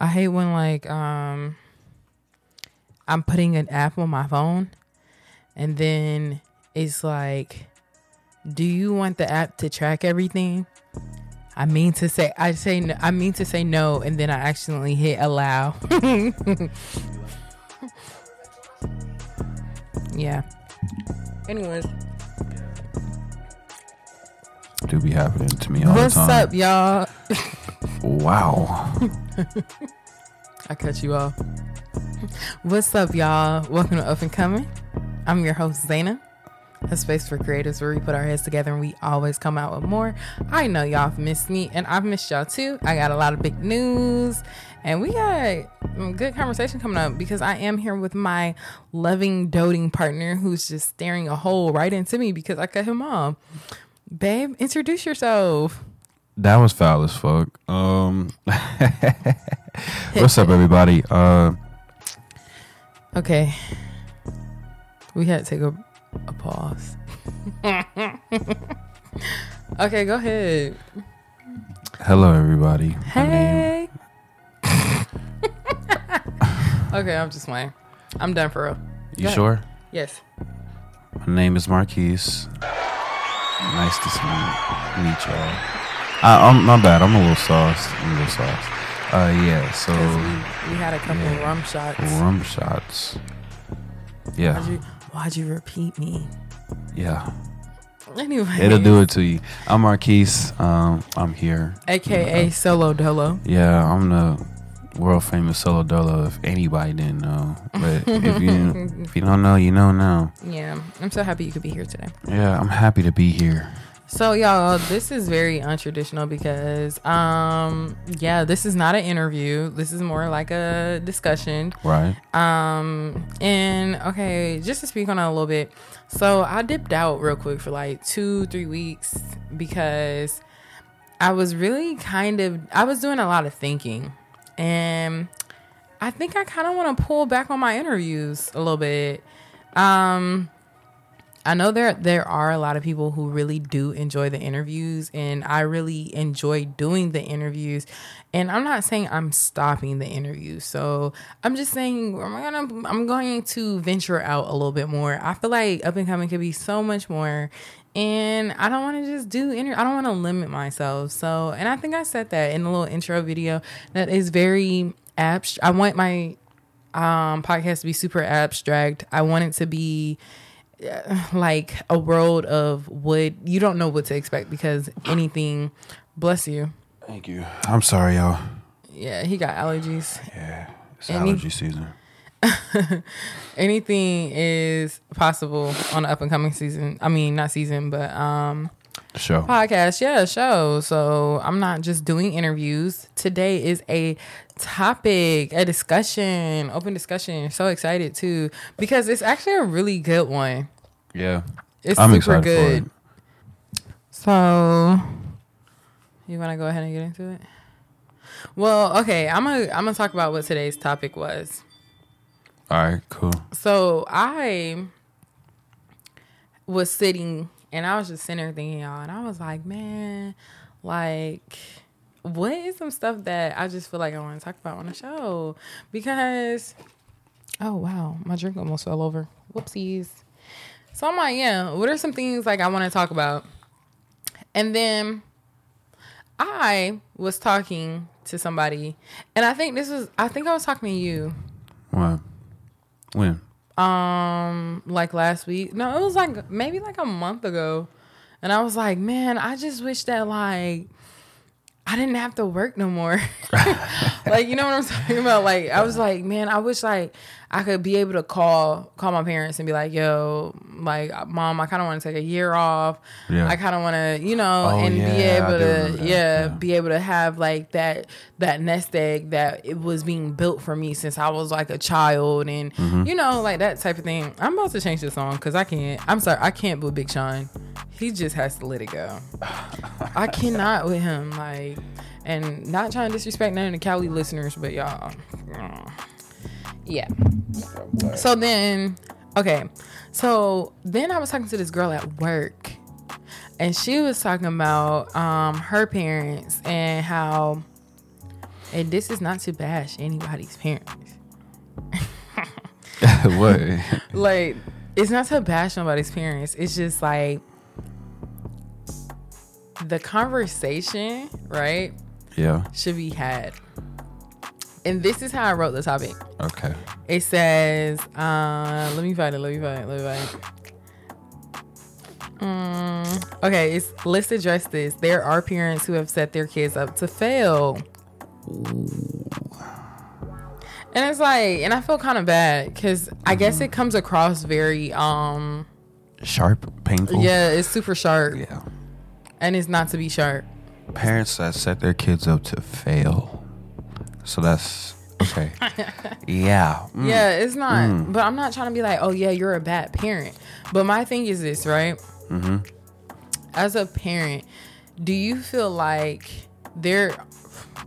I hate when like um I'm putting an app on my phone and then it's like do you want the app to track everything? I mean to say I say no, I mean to say no and then I accidentally hit allow. yeah. Anyways, Do be happening to me all what's the time. What's up, y'all? Wow. I cut you off. What's up, y'all? Welcome to Up and Coming. I'm your host, Zaina. A space for creators where we put our heads together and we always come out with more. I know y'all have missed me, and I've missed y'all too. I got a lot of big news, and we got a good conversation coming up because I am here with my loving, doting partner who's just staring a hole right into me because I cut him off. Babe, introduce yourself. That was foul as fuck. Um What's up everybody? Uh Okay. We had to take a, a pause. okay, go ahead. hello everybody. Hey. okay, I'm just playing. I'm done for real. you ahead. sure? Yes. My name is Marquise. Nice to see meet y'all. I, I'm my bad. I'm a little sauce. I'm a little sauce. Uh yeah, So we, we had a couple yeah. rum shots. rum shots. Yeah. Why'd you, why'd you repeat me? Yeah. Anyway. It'll do it to you. I'm Marquise. Um I'm here. AKA Solo Dolo. Yeah, I'm the world famous solo dolo. If anybody didn't know, but if you if you don't know, you know now. Yeah. I'm so happy you could be here today. Yeah, I'm happy to be here. So y'all, this is very untraditional because um yeah, this is not an interview. This is more like a discussion. Right? Um and okay, just to speak on it a little bit. So I dipped out real quick for like 2 3 weeks because I was really kind of I was doing a lot of thinking. And I think I kind of want to pull back on my interviews a little bit. Um I know there there are a lot of people who really do enjoy the interviews and I really enjoy doing the interviews. And I'm not saying I'm stopping the interviews. So I'm just saying I'm gonna I'm going to venture out a little bit more. I feel like up and coming could be so much more. And I don't want to just do inter- I don't want to limit myself. So and I think I said that in a little intro video that is very abstract. I want my um podcast to be super abstract. I want it to be like a world of what you don't know what to expect because anything bless you Thank you. I'm sorry, y'all. yeah he got allergies Yeah, it's Any- allergy season. anything is possible on the up and coming season i mean not season but um Show. podcast yeah show so i'm not just doing interviews today is a topic a discussion open discussion so excited too because it's actually a really good one Yeah, it's I'm super good. So, you want to go ahead and get into it? Well, okay, I'm gonna I'm gonna talk about what today's topic was. All right, cool. So I was sitting and I was just sitting there thinking, y'all, and I was like, man, like, what is some stuff that I just feel like I want to talk about on the show? Because, oh wow, my drink almost fell over. Whoopsies. So I'm like, yeah, what are some things like I want to talk about? And then I was talking to somebody, and I think this was, I think I was talking to you What? When? Um like last week. No it was like maybe like a month ago. And i was like man i just wish that like i didn't have to work no more. Like you know what i'm talking about? Like i was like man i wish like i could be able to call call my parents and be like yo like mom i kind of want to take a year off Yeah. i kind of want to you know Oh, and be yeah, I able to yeah, Yeah. be able to have like that that nest egg that it was being built for me since I was like a child and Mm-hmm. you know like that type of thing. I'm about to change the song because I can't. I'm sorry, I can't with Big Sean. He just has to let it go. I cannot with him like, and not trying to disrespect none of the Cali listeners, but y'all, uh, yeah. So then, okay, so then I was talking to this girl at work and she was talking about um her parents and how And this is not to bash anybody's parents. what? like it's not to bash nobody's parents. It's just like the conversation, right, Yeah. should be had. And this is how I wrote the topic. Okay. It says, uh, let me find it, let me find it, let me find it. Mm, okay, it's let's address this. There are parents who have set their kids up to fail. And it's like, and I feel kind of bad because I guess it comes across very, um, Sharp, painful. yeah, it's super sharp, Yeah. and it's not to be sharp. Parents that set their kids up to fail. So that's okay. yeah. Mm. Yeah, it's not. But I'm not trying to be like, oh yeah, you're a bad parent. But my thing is this, right? Mm-hmm. As a parent, do you feel like there?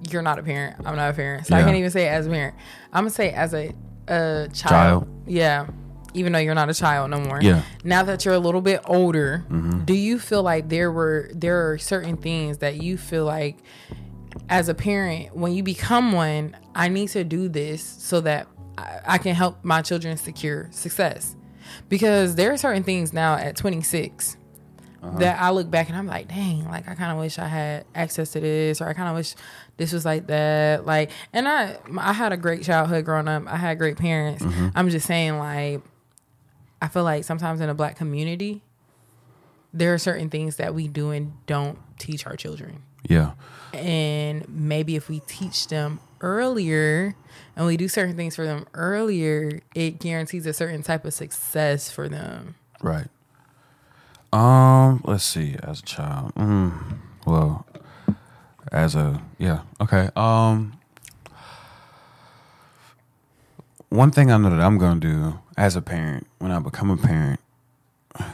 You're not a parent. I'm not a parent, so I can't even say as a parent. I'm gonna say as a a child. Child. Yeah. Even though you're not a child no more. Yeah. Now that you're a little bit older, Mm-hmm. do you feel like there were there are certain things that you feel like as a parent, when you become one, I need to do this so that I, can help my children secure success. Because there are certain things now at 26 uh-huh. that I look back and I'm like, dang, like I kind of wish I had access to this, or I kind of wish this was like that. Like, and I, I had a great childhood growing up. I had great parents. Mm-hmm. I'm just saying, like, I feel like sometimes in a black community, there are certain things that we do and don't teach our children Yeah. and maybe if we teach them earlier and we do certain things for them earlier it guarantees a certain type of success for them Right. Um, let's see. As a child, mm, well, as a yeah, okay. Um, one thing I know that I'm gonna do as a parent when I become a parent.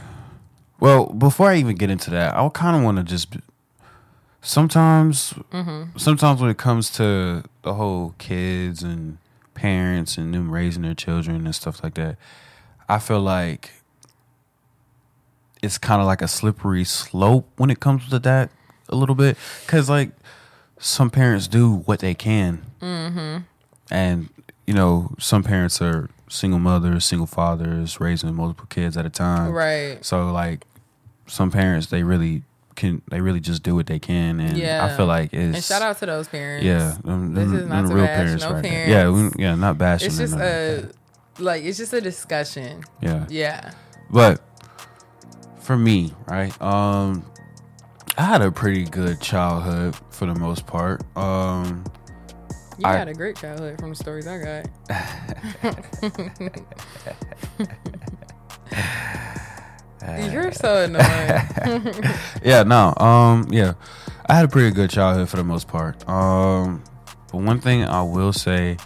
Well, before I even get into that, I kind of want to just. Sometimes, sometimes when it comes to the whole kids and parents and them raising their children and stuff like that, I feel like it's kind of like a slippery slope when it comes to that a little bit. Because like some parents do what they can. Mm-hmm. and you know some parents are single mothers single fathers raising multiple kids at a time. Right. So like some parents they really can they really just do what they can and i feel like it's and shout out to those parents yeah them, This them- is not to real bash parents no right parents. yeah we, yeah not bashing it's just like a that. like it's just a discussion yeah yeah But for me, right? Um I had a pretty good childhood for the most part. Um you I- had a great childhood from the stories i got you're so annoying yeah, no. Um yeah. I had a pretty good childhood for the most part. Um but one thing I will say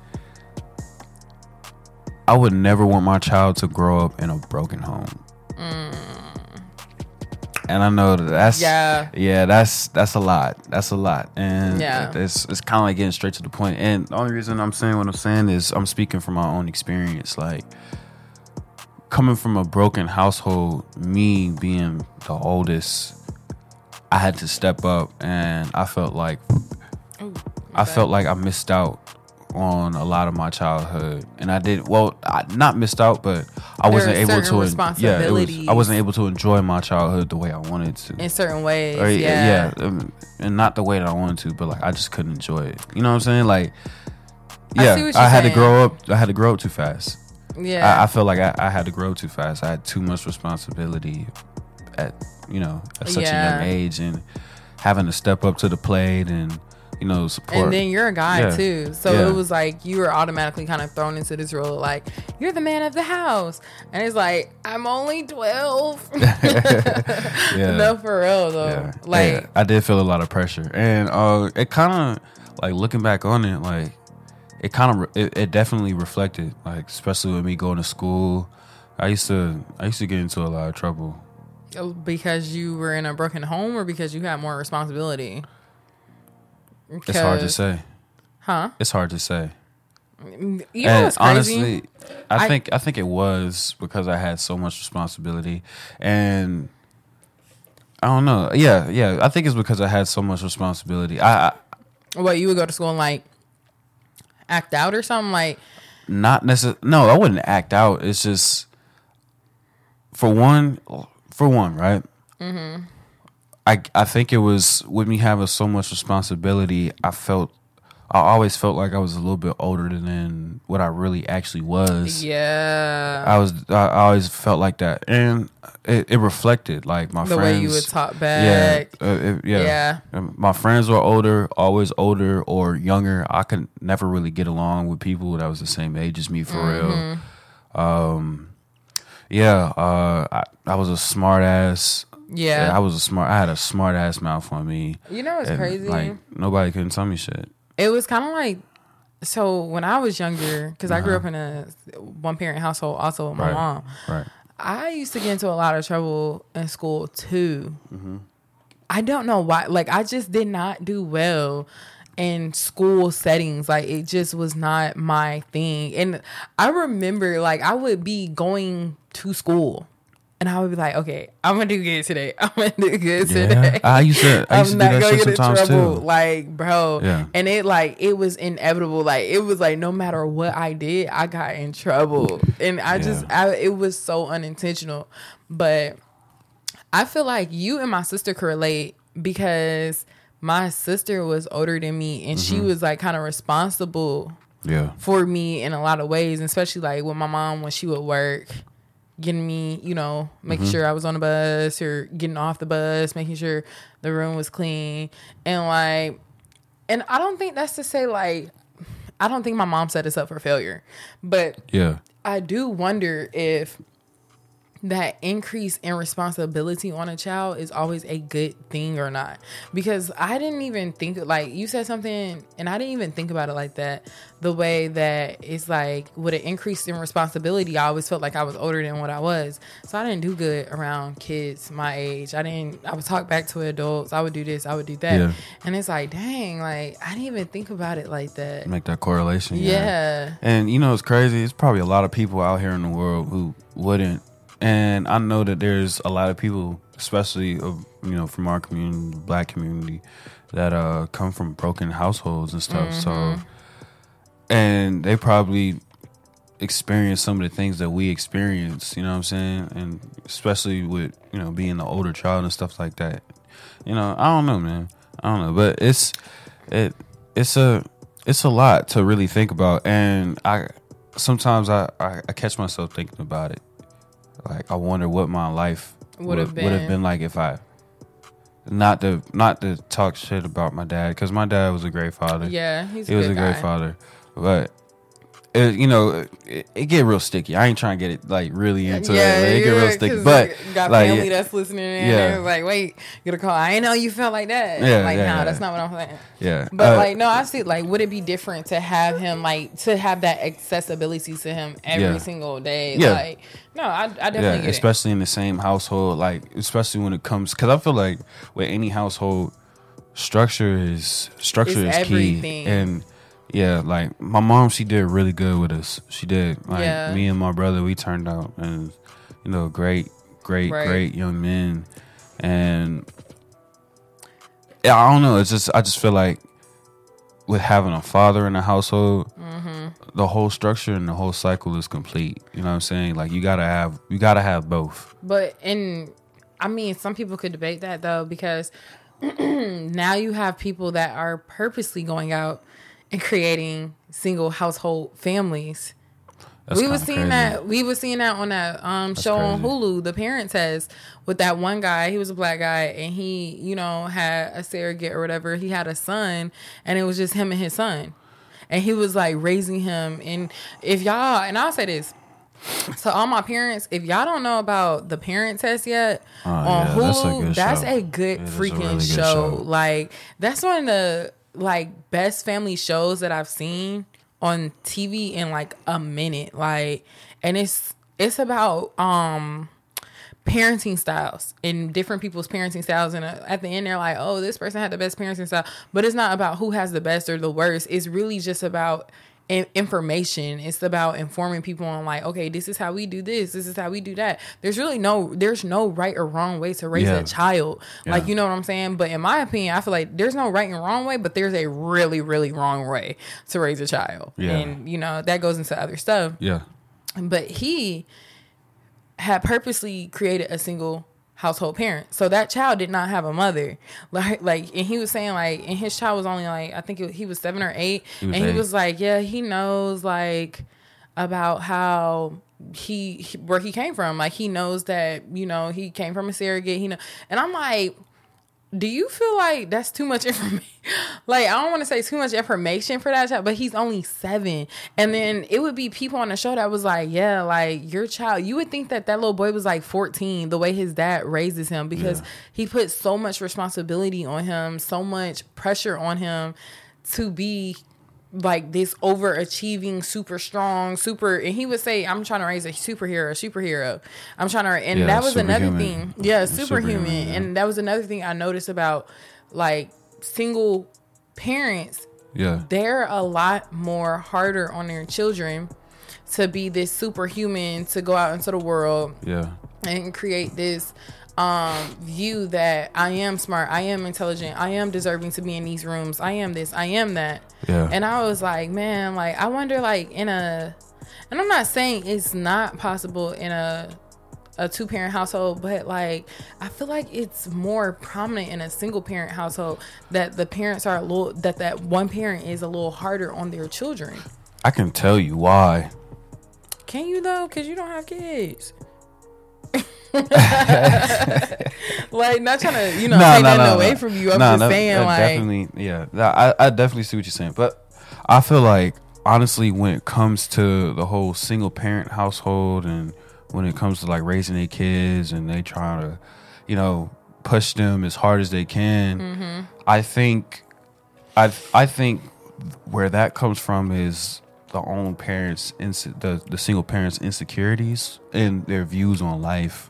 I would never want my child to grow up in a broken home. And I know that that's Yeah. yeah, that's that's a lot. That's a lot, and Yeah. it's it's kind of like getting straight to the point. And the only reason I'm saying what I'm saying is I'm speaking from my own experience. Like coming from a broken household, me being the oldest, I had to step up, and I felt like Ooh, I felt like I missed out on a lot of my childhood, and I did well. I not missed out, but I There wasn't able to. en- Yeah, was. I wasn't able to enjoy my childhood the way I wanted to. in certain ways Or, yeah, yeah, um, and not the way that I wanted to, but like I just couldn't enjoy it. You know what I'm saying? Like, yeah, I, you're had to grow up. I had to grow up too fast. Yeah. I, I feel like I, I had to grow too fast. I had too much responsibility at you know at such a young age, and having to step up to the plate and you know support. And then you're a guy Yeah. too. So Yeah. it was like you were automatically kind of thrown into this role like you're the man of the house. And it's like, I'm only 12. yeah. No, for real though. Yeah. Like, Yeah, I did feel a lot of pressure, and uh, it kind of like looking back on it, like it kind of re- it, it definitely reflected, like especially with me going to school. I used to I used to get into a lot of trouble. Oh, because you were in a broken home or because you had more responsibility? It's hard to say. Huh? It's hard to say. You know and honestly, I, I- think I think it was because I had so much responsibility, and I don't know. Yeah, yeah. I think it's because I had so much responsibility. I, I what, you would go to school and like act out or something like not necessarily. No, I wouldn't act out. It's just for one, for one, right? Mm-hmm. I I think it was with me having so much responsibility. I felt I always felt like I was a little bit older than what I really actually was. yeah I was. I always felt like that, and it, it reflected like my the friends. The way you would talk yeah, back uh, it- yeah, Yeah. My friends were older, always older or younger. I could never really get along with people that was the same age as me for Mm-hmm. real. Um, yeah, uh, I, I was a smart ass. Yeah. I was a smart. I had a smart ass mouth on me. you know what's and, crazy Like nobody couldn't tell me shit. It was kind of like so when i was younger because i grew up in a one parent household also with my Uh-huh. Right. mom Right. I used to get into a lot of trouble in school too. Mm-hmm. I don't know why. Like, I just did not do well in school settings. Like, it just was not my thing. And I remember, like, I would be going to school. And I would be like, okay, I'm gonna do good today. I'm gonna do good Yeah, today. I used to- I used to do that shit sometimes, too. Like, bro. Yeah. And it like it was inevitable. Like it was like no matter what I did, I got in trouble. And I just I, it was so unintentional. But I feel like you and my sister could relate because my sister was older than me and Mm-hmm. she was like kind of responsible Yeah. for me in a lot of ways, especially like with my mom when she would work, getting me, you know, making Mm-hmm. sure I was on the bus or getting off the bus, making sure the room was clean, and like, and I don't think that's to say like, I don't think my mom set us up for failure, but Yeah. I do wonder if that increase in responsibility on a child is always a good thing or not. Because I didn't even think like you said something and I didn't even think about it like that. The way that it's like with an increase in responsibility, I always felt like I was older than what I was. So I didn't do good around kids my age. I didn't I would talk back to adults. I would do this, I would do that. Yeah. And it's like, dang, like I didn't even think about it like that. Make that correlation. Yeah. And you know it's crazy. It's probably a lot of people out here in the world who wouldn't. And I know that there's a lot of people, especially of you know from our community, black community, that uh come from broken households and stuff. So, and they probably experience some of the things that we experience. You know what I'm saying? And especially with you know being the older child and stuff like that. You know, I don't know, man. I don't know, but it's it it's a it's a lot to really think about, and I sometimes I I, I catch myself thinking about it. Like I wonder what my life Would have been. been like if I not to not to talk shit about my dad because my dad was a great father. Yeah, he's he was a good great father, but. It, you know, it, it get real sticky. I ain't trying to get it like really into yeah, it. Like, it get real sticky. but got like, family that's listening in Yeah. Like, wait, get a call. I ain't know you felt like that. Yeah, like, yeah, nah, that's not what I'm saying. yeah, But Uh, like, no, I see. Like, would it be different to have him like to have that accessibility to him every single day? Yeah. Like, no, I, I definitely yeah, get it. especially in the same household. Like, especially when it comes, because I feel like with any household, structure is structure It's is key. And yeah, like my mom, she did really good with us. She did. Like Yeah. me and my brother, we turned out and you know great, great, Right. great young men. And yeah, I don't know. It's just I just feel like with having a father in the household, Mm-hmm. the whole structure and the whole cycle is complete. You know what I'm saying? Like you gotta have you gotta have both. But and I mean, some people could debate that though because now you have people that are purposely going out and creating single household families. That's we were seeing crazy. that. We were seeing that on that um, show on. Hulu, The Parent Test, with that one guy. He was a black guy, and he, you know, had a surrogate or whatever. He had a son, and it was just him and his son, and he was like raising him. And if y'all, and I'll say this. To all my parents, if y'all don't know about the parent test yet Oh, on yeah, that's a Hulu, good that's a good It is a freaking really good show. show. Like that's one of the like best family shows that I've seen on TV in like a minute. Like, and it's it's about um parenting styles and different people's parenting styles and uh, at the end they're like oh this person had the best parenting style but it's not about who has the best or the worst it's really just about information. It's about informing people on like, okay, this is how we do this. This is how we do that. There's really no there's no right or wrong way to raise Yeah. a child. Like Yeah. you know what I'm saying. But in my opinion, I feel like there's no right and wrong way, but there's a really really wrong way to raise a child. Yeah. And you know that goes into other stuff Yeah. but he had purposely created a single household parent. So that child did not have a mother. Like like and he was saying like and his child was only like i think it, he was seven or eight. He was and he was like yeah he knows like about how he, he where he came from. Like he knows that you know he came from a surrogate. He know and i'm like do you feel like that's too much information? like, I don't want to say too much information for that child, but he's only seven. And then it would be people on the show that was like, yeah, like your child, you would think that that little boy was like 14, the way his dad raises him, because Yeah. he put so much responsibility on him, so much pressure on him to be like this overachieving, super strong, super. And he would say, "I'm trying to raise a superhero, a superhero. I'm trying to." And Yeah, that was another superhuman. thing. Yeah, Yeah, superhuman. superhuman, yeah. And that was another thing I noticed about like single parents. Yeah. They're a lot more harder on their children to be this superhuman to go out into the world Yeah. and create this um view that I am smart, I am intelligent, I am deserving to be in these rooms, I am this, I am that. Yeah. And I was like, man, like I wonder like in a and I'm not saying it's not possible in a a two parent household, but like I feel like it's more prominent in a single parent household that the parents are a little that that one parent is a little harder on their children. I can tell you why. Can you though? Because you don't have kids. like not trying to you know take nothing away from you. I'm just that- saying like definitely, yeah. I, I definitely see what you're saying, but I feel like honestly, when it comes to the whole single parent household, and when it comes to like raising their kids, and they trying to, you know, push them as hard as they can, Mm-hmm. I think, I I think where that comes from is the own parents, inse- the the single parents' insecurities and their views on life.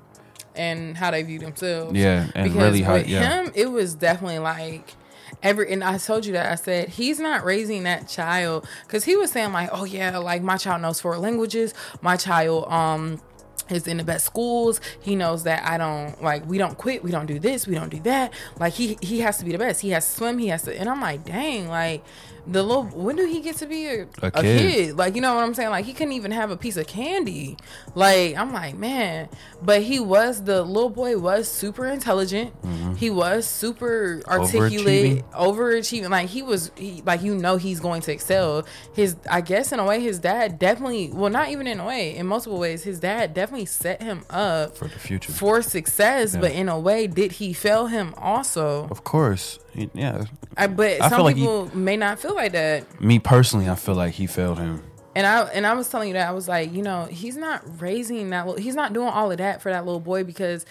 and how they view themselves. Yeah, and because really how with yeah. him, it was definitely like every. And I told you that I said he's not raising that child because he was saying like, oh yeah, like my child knows four languages. My child, um. Is in the best schools. He knows that I don't like. We don't quit. We don't do this. We don't do that. Like he he has to be the best. He has to swim. He has to. And I'm like, dang. Like the little. When do he get to be a, A a kid. kid? Like you know what I'm saying? Like he couldn't even have a piece of candy. Like I'm like man, but he was the little boy was super intelligent. He was super articulate, Mm-hmm. Overachieving. overachieving. Like he was he, like you know he's going to excel. His I guess in a way his dad definitely well not even in a way in multiple ways his dad definitely set him up For the future. for success. Yeah. But in a way, did he fail him also? Of course, yeah. I, but I some feel like he- people may not feel like that. Me personally, I feel like he failed him. And I and I was telling you that I was like, you know, he's not raising that. Little, he's not doing all of that for that little boy because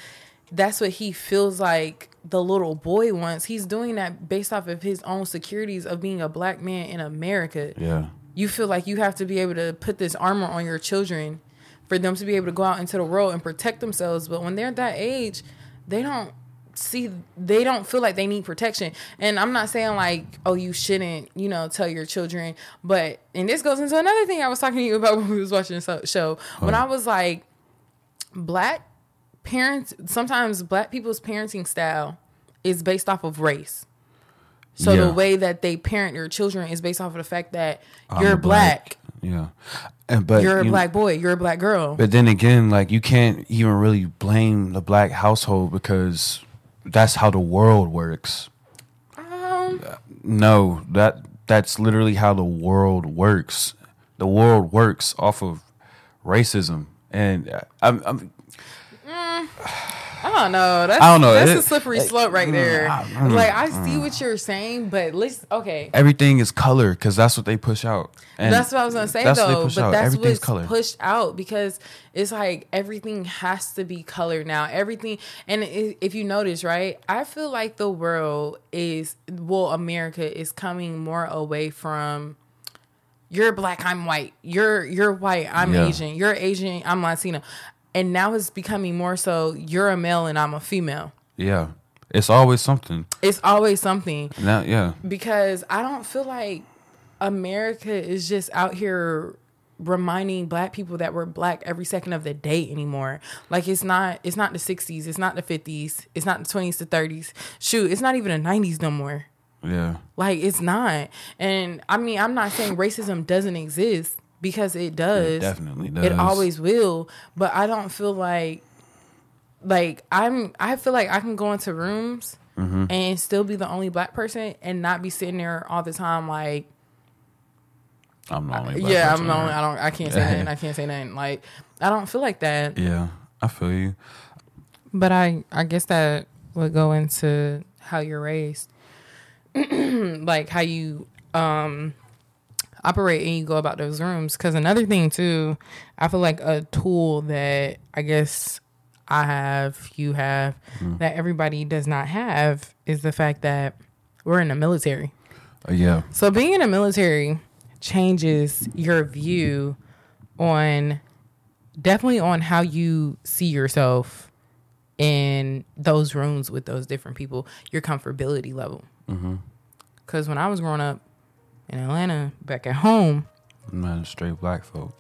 that's what he feels like the little boy wants. He's doing that based off of his own securities of being a black man in America. Yeah, You feel like you have to be able to put this armor on your children for them to be able to go out into the world and protect themselves. But when they're that age, they don't see they don't feel like they need protection. And i'm not saying like oh you shouldn't you know tell your children. But and this goes into another thing i was talking to you about when we was watching the show. When i was like black parents sometimes black people's parenting style is based off of race. So Yeah. the way that they parent their children is based off of the fact that I'm you're black, Yeah, and but you're a you- black boy. You're a black girl. But then again, like you can't even really blame the black household because that's how the world works. um No, that that's literally how the world works. The world works off of racism, and uh, I'm, I'm I don't know. That's, I don't know. That's It- a slippery slope right mm, there. like I see what you're saying, but let's okay. everything is color because that's what they push out. And that's what I was gonna say that's what they though. But out. that's what's color. pushed out because it's like everything has to be colored now. Everything, and if you notice, right? I feel like the world is well, America is coming more away from. You're black, I'm white. You're you're white, I'm Yeah. Asian. You're Asian, I'm Latina. And now it's becoming more so you're a male and I'm a female. yeah, it's always something. It's always something Now, yeah, because I don't feel like America is just out here reminding black people that we're black every second of the day anymore. Like it's not it's not the 60s, it's not the 50s, it's not the 20s to 30s. Shoot, it's not even the 90s no more. Yeah. Like it's not. And I mean, I'm not saying racism doesn't exist because it does. It definitely does. It always will, but I don't feel like like I'm I feel like I can go into rooms Mm-hmm. and still be the only black person and not be sitting there all the time like I'm the only. black yeah, I'm the only? I don't I can't say nothing. I can't say nothing. Like I don't feel like that. Yeah, I feel you. But I I guess that would go into how you're raised. like how you um operate and you go about those rooms cuz another thing too, I feel like a tool that I guess I have, you have that everybody does not have is the fact that we're in the military. Uh, yeah, So being in the military changes your view on definitely on how you see yourself in those rooms with those different people, your comfortability level. Because when I was growing up in Atlanta, back at home, a straight black folk.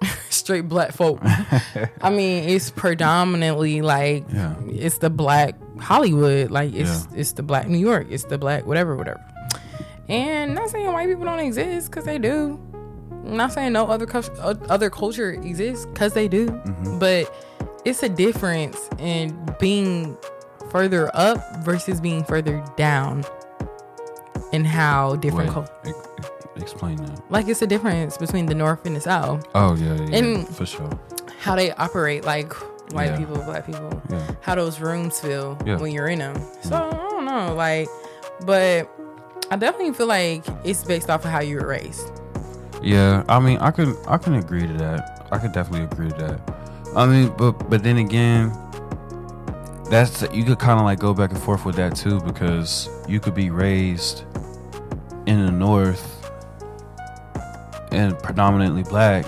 straight black folk. I mean, it's predominantly like Yeah. it's the black Hollywood, like it's Yeah. it's the black New York, it's the black whatever, whatever. And not saying white people don't exist because they do. not saying no other uh, other culture exists because they do, Mm-hmm. but it's a difference in being further up versus being further down, and how different. Wait, cul- ex- explain that. like it's a difference between the north and the south. Oh yeah, yeah, And- for sure. how they operate, like white Yeah. people, black people, Yeah. how those rooms feel when you're in them. Mm-hmm. So I don't know, like, but I definitely feel like it's based off of how you were raised. Yeah, I mean, I can I can agree to that. I could definitely agree to that. I mean, but but then again, that's you could kind of like go back and forth with that too because you could be raised in the north and predominantly black,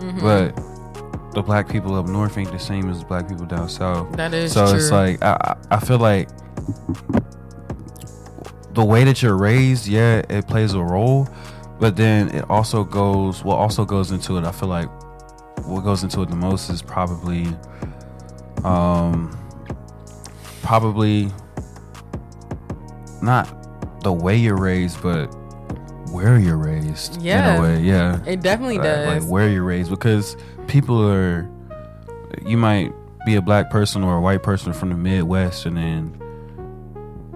Mm-hmm. but the black people up north ain't the same as the black people down south. That is so true. it's like I I I feel like the way that you're raised, yeah, it plays a role, but then it also goes what also goes into it. I feel like what goes into it the most is probably, um, probably not the way you're raised, but where you're raised. Yeah. in a way, yeah. it definitely Like- does. Like where you're raised, because people are, you might be a black person or a white person from the Midwest, and then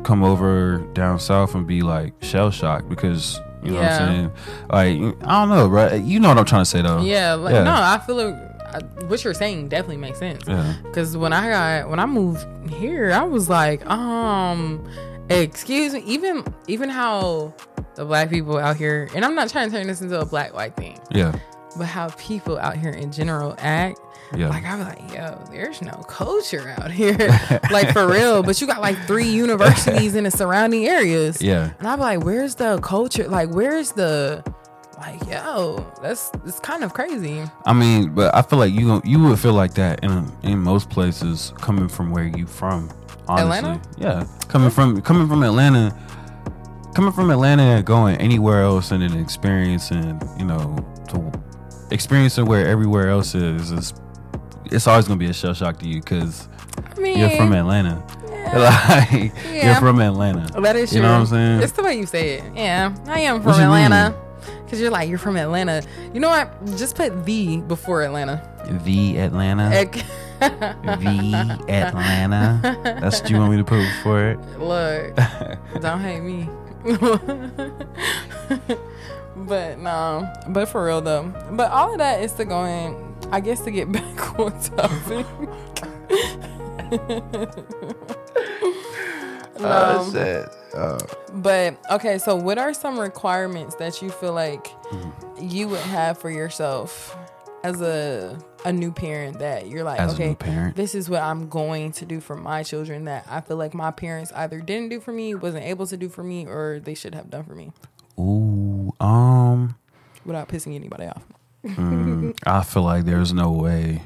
come over down south and be like shell shocked because you know Yeah. what I'm saying. Like I don't know, right? You know what I'm trying to say though. yeah, like Yeah. no, I feel like I, what you're saying definitely makes sense. Yeah. Because when I got when I moved here, I was like, um, excuse me. Even even how the black people out here, and I'm not trying to turn this into a black white thing, Yeah. but how people out here in general act. Yeah. Like i'm like, yo, there's no culture out here, like for real. But you got like three universities in the surrounding areas, yeah. and I'm like, where's the culture? Like, where's the like, yo, that's it's kind of crazy. I mean, but I feel like you you would feel like that in in most places coming from where you from. Honestly. Atlanta? Yeah. Coming from coming from Atlanta coming from Atlanta and going anywhere else and then experiencing, you know, to experiencing where everywhere else is is it's always gonna be a shell shock to you because I mean, you're from Atlanta. yeah. like Yeah. you're from Atlanta. That is true. You know what I'm saying? It's the way you say it. Yeah, I am from Atlanta. Cause you're like you're from Atlanta. You know what? Just put the before Atlanta. the Atlanta. Ec- the Atlanta. That's what you want me to put before it. Look, don't hate me. but no, but for real though. But all of that is to go in. I guess to get back on topic. Oh, Um, shit. Oh. But okay, so what are some requirements that you feel like Mm-hmm. you would have for yourself as a a new parent that you're like, As okay, this is what I'm going to do for my children that I feel like my parents either didn't do for me, wasn't able to do for me, or they should have done for me Ooh, um, without pissing anybody off. mm, I feel like there's no way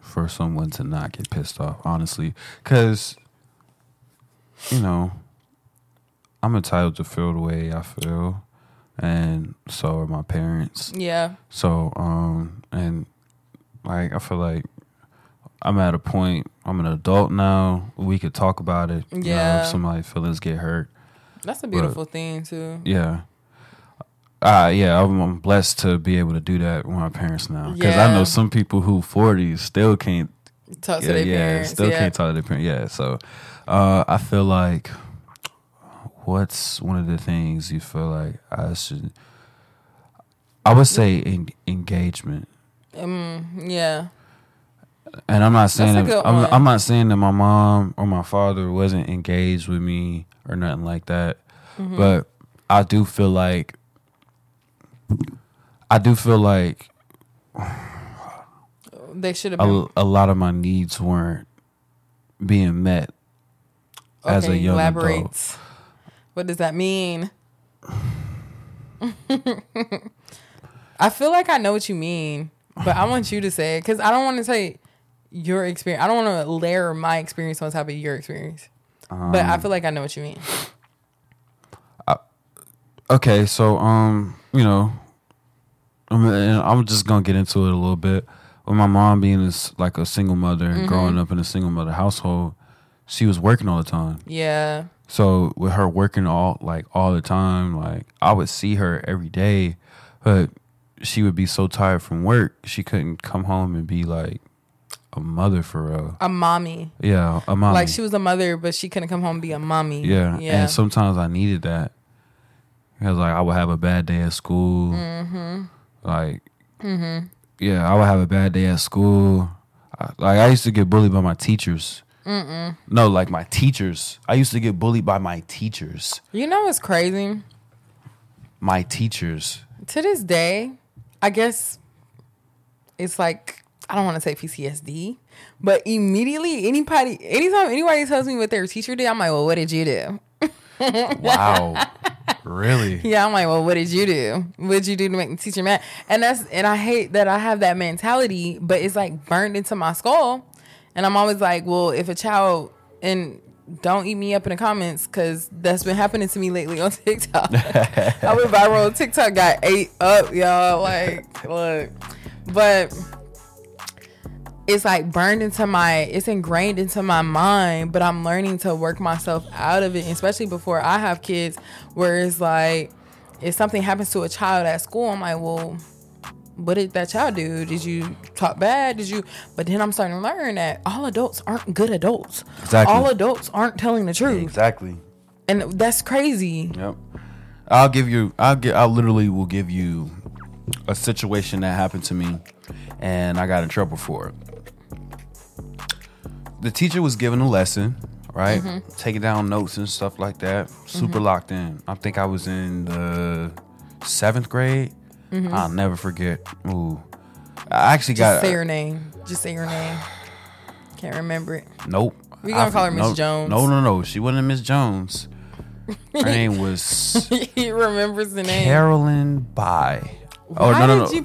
for someone to not get pissed off, honestly, because you know I'm entitled to feel the way I feel, and so are my parents. Yeah. So, um, and like I feel like I'm at a point. I'm an adult now. We could talk about it. You know, Yeah. if somebody feelings get hurt. That's a beautiful thing too. Yeah. Uh, yeah, I'm, I'm blessed to be able to do that with my parents now. Because I know some people who 40 still can't Talk to yeah, their yeah, parents. still yeah. can't talk to their parents. Yeah, so uh, I feel like what's one of the things you feel like I should? I would say en- engagement, Mm, yeah. and I'm not saying that, I'm. I'm not saying that my mom or my father wasn't engaged with me or nothing like that, Mm-hmm. but I do feel like I do feel like They should have been. a, a lot of my needs weren't being met as a young elaborate. adult. What does that mean? I feel like I know what you mean, but I want you to say it because I don't want to say your experience. I don't want to layer my experience on top of your experience. but I feel like I know what you mean. Okay, so um, you know, I'm I'm just gonna get into it a little bit. With my mom being this, like a single mother and growing up in a single mother household, she was working all the time. Yeah. So with her working all like all the time, like I would see her every day, but she would be so tired from work she couldn't come home and be like a mother for real. A mommy. Yeah, a mom. Like she was a mother, but she couldn't come home and be a mommy. Yeah, Yeah. and sometimes I needed that because like I would have a bad day at school. Mm-hmm. Like, yeah, I would have a bad day at school. I, like I used to get bullied by my teachers. Mm-mm. No, like my teachers. I used to get bullied by my teachers. you know what's crazy? My teachers. To this day, I guess it's like I don't want to say PTSD, but immediately anybody, anytime anybody tells me what their teacher did, I'm like, well, what did you do? Wow, really? Yeah, I'm like, well, what did you do? What did you do to make the teacher mad? And that's and I hate that I have that mentality, but it's like burned into my skull. And I'm always like, well, if a child and don't eat me up in the comments because that's been happening to me lately on TikTok. I went viral TikTok, got ate up, y'all. Like, look, but it's like burned into my it's ingrained into my mind but i'm learning to work myself out of it especially before i have kids where it's like if something happens to a child at school i'm like well what did that child do did you talk bad did you but then i'm starting to learn that all adults aren't good adults Exactly. all adults aren't telling the truth Exactly. and that's crazy Yep. I'll give you. I'll get. I literally will give you a situation that happened to me, and I got in trouble for it. The teacher was giving a lesson, right? Mm-hmm. Taking down notes and stuff like that. Super mm-hmm. locked in. I think I was in the seventh grade. Mm-hmm. I'll never forget. Ooh, I actually just got. say her name just say her name can't remember it Nope. We gonna I- call her Miss no- Jones. No, no, no. She wasn't Miss Jones. Her name was he remembers the name Carolyn By. Oh no, no, no. you?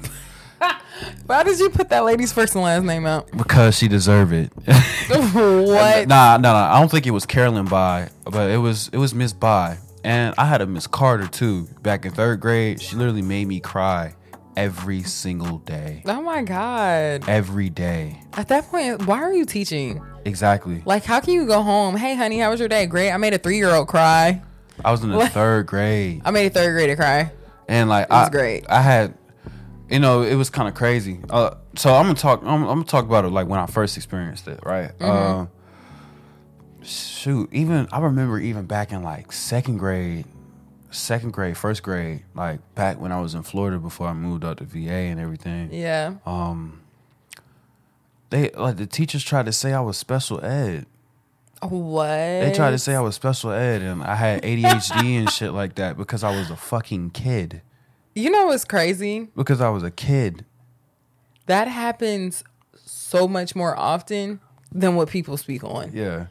Why did you put that lady's first and last name out? because she deserved it. what? Nah, nah, nah. I don't think it was Carolyn By, but it was it was Miss By, and I had a Miss Carter too. Back in third grade, she literally made me cry every single day, Oh my god! every day. At that point, why are you teaching? Exactly. Like, how can you go home? Hey, honey, how was your day? Great. I made a three-year-old cry. I was in the third grade, I made a third grader cry. and like it was I, great. I had, you know, it was kind of crazy. Uh, so I'm gonna talk. I'm, I'm gonna talk about it like when I first experienced it, right? Mm-hmm. Uh, shoot, even I remember even back in like second grade, second grade, first grade, like back when I was in Florida before I moved out to VA and everything. Yeah. Um, they like the teachers tried to say I was special ed. What? They tried to say I was special ed and I had ADHD and shit like that because I was a fucking kid. You know what's crazy? Because I was a kid. That happens so much more often than what people speak on. Yeah.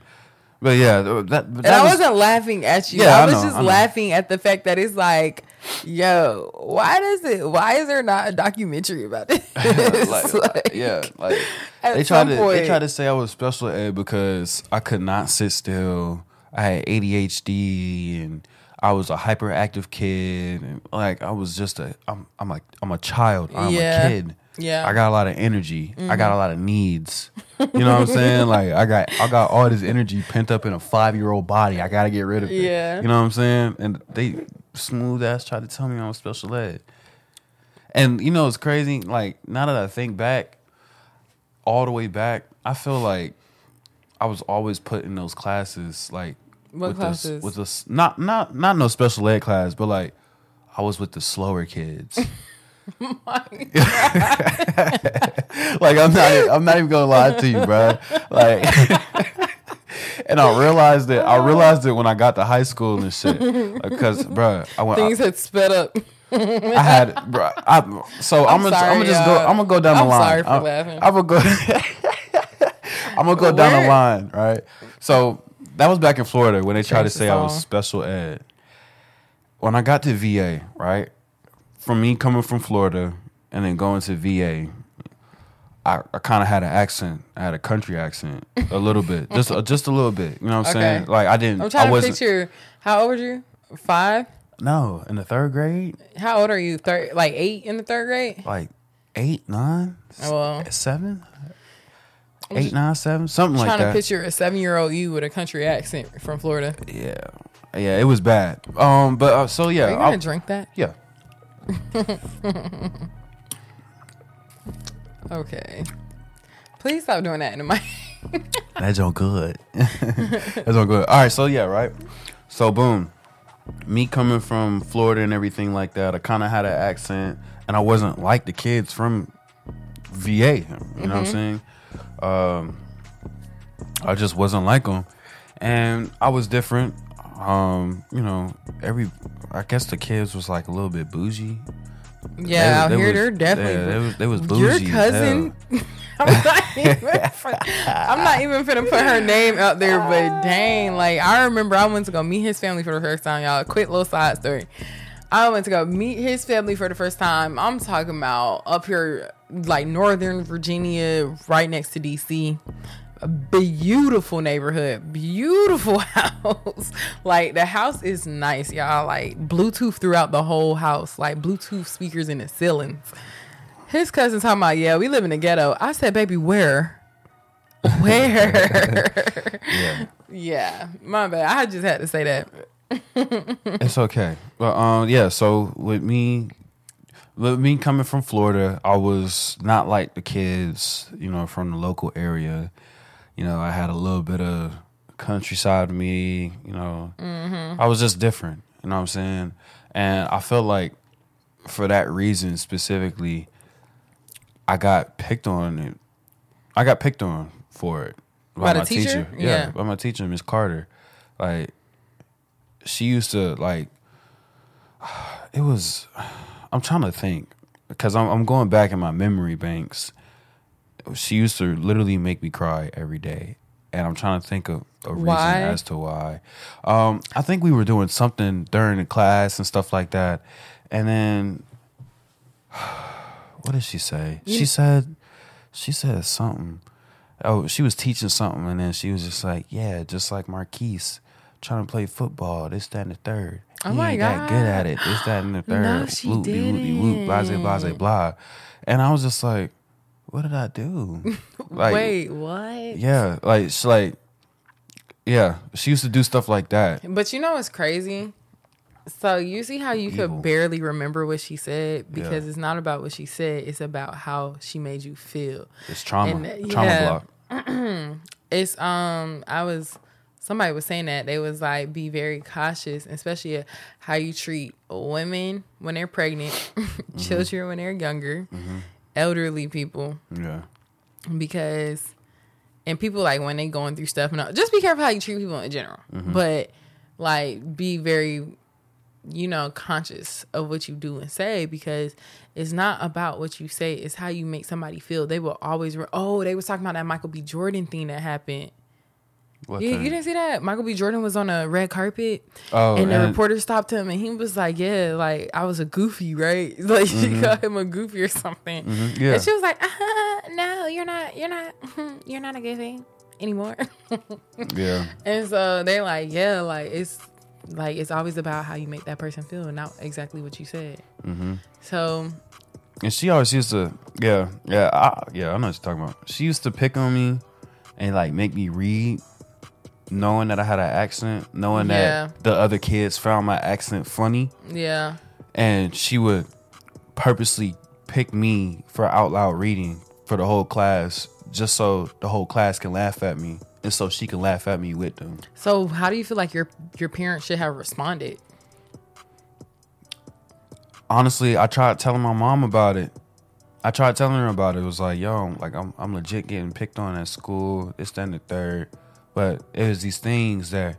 But yeah, that, that And I was, wasn't laughing at you. Yeah, I I was know, just I laughing at the fact that it's like, yo, why does it? Why is there not a documentary about this? like, Like, yeah, like they tried to point- they tried to say I was special ed because I could not sit still. I had ADHD and I was a hyperactive kid, and like I was just a I'm I'm like I'm a child. I'm Yeah. a kid. Yeah. I got a lot of energy. I got mm-hmm. a lot of needs. You know what I'm saying? Like I got I got all this energy pent up in a five year old body. I gotta get rid of it. Yeah. You know what I'm saying? And they smooth ass tried to tell me I'm special ed. And you know it's crazy. Like now that I think back, all the way back, I feel like I was always put in those classes. Like What with classes? This, with this not not not no special ed class, but like I was with the slower kids. like I'm not I'm not even gonna lie to you, bro. Like and I realized it I realized it when I got to high school and shit. Because bro, I went Things had sped up. I had, bro. I, so I'm, gonna, sorry, I'm gonna just go. I'm gonna go down the I'm line. sorry for I'm, laughing. I'm gonna go. I'm gonna go down the line, right? So that was back in Florida when they tried to Change the say I was special ed. When I got to VA, right, from me coming from Florida and then going to VA, I, I kind of had an accent. I had a country accent, a little bit, just uh, just a little bit. You know what I'm saying? Like I didn't. I'm trying I to wasn't. picture. How old were you? Five. No, in the third grade, How old are you? Third, like eight in the third grade. like eight, nine, Oh, well. seven, eight, nine, seven, something like trying that. to picture a seven year old you with a country accent from Florida. Yeah, yeah, it was bad. Um, but uh, so yeah, Are you gonna I- drink that? yeah. Okay. Please stop doing that in mic. That's all good. That's all good. All right, so yeah, right. So boom, me coming from Florida and everything like that, I kind of had an accent, and I wasn't like the kids from VA. You know what I'm saying? Um, I just wasn't like them, and I was different. Um, you know, every I guess the kids was like a little bit bougie. Yeah, out They- they here was- they're definitely. yeah, they was- they was Your bougie as cousin. I'm not even. I'm not even finna put her name out there, but dang, like I remember I went to go meet his family for the first time. Y'all, quick little side story. I went to go meet his family for the first time. I'm talking about up here, like Northern Virginia, right next to DC. A beautiful neighborhood, beautiful house. like the house is nice, y'all. Like Bluetooth throughout the whole house, like Bluetooth speakers in the ceilings. His cousin's talking about, yeah, we live in the ghetto. I said, baby, where? Where? Yeah. yeah, my bad. I just had to say that. It's okay. Well, um, yeah. So with me, with me coming from Florida, I was not like the kids, you know, from the local area. You know, I had a little bit of countryside of me. You know, I was just different. You know what I'm saying? And I felt like for that reason specifically, I got picked on. It. I got picked on for it By the teacher? Yeah, Yeah. by my teacher, Miss Carter. Like she used to like it was i'm trying to think because I'm, I'm going back in my memory banks she used to literally make me cry every day. And i'm trying to think of a reason Why? as to why. Um, i think we were doing something during the class and stuff like that. And then what did she say? She said she said something. Oh she was teaching something and then she was just like yeah just like marquise trying to play football this that and the third. Oh he my ain't that good at it this that and the third. No, she whoop de whoop de whoop blase blase didn't. blah. And i was just like what did i do like Wait, what? yeah like it's like yeah she used to do stuff like that But you know what's crazy? So you see how you Evil. could barely remember what she said because Yeah. it's not about what she said; it's about how she made you feel. it's trauma And, trauma yeah. block It's um, I was somebody was saying that they was like be very cautious, especially uh, how you treat women when they're pregnant, Mm-hmm. children when they're younger, elderly people. yeah. Because and people like when they going through stuff and all, just be careful how you treat people in general. Mm-hmm. But like be very you know conscious of what you do and say because it's not about what you say it's how you make somebody feel. They will always re- oh they was talking about that michael b. Jordan thing that happened what you, you didn't see that michael b jordan was on a red carpet oh and the and- reporter stopped him and he was like yeah like i was a goofy right like she called him a goofy or something Mhm, yeah and she was like, uh, "No, you're not. You're not. You're not a goofy anymore." yeah and so they're like, "Yeah, like it's like it's always about how you make that person feel, and not exactly what you said. Mm-hmm. So And she always used to, yeah, yeah, I, yeah. I know what you're talking about. She used to pick on me and like make me read, knowing that I had an accent, knowing Yeah. that the other kids found my accent funny, yeah, and she would purposely pick me for out loud reading for the whole class, just so the whole class can laugh at me, and so she can laugh at me with them. So how do you feel like your your parents should have responded? honestly, I tried telling my mom about it. I tried telling her about it. It was like, yo, like I'm I'm legit getting picked on at school. It's then the third, but it was these things that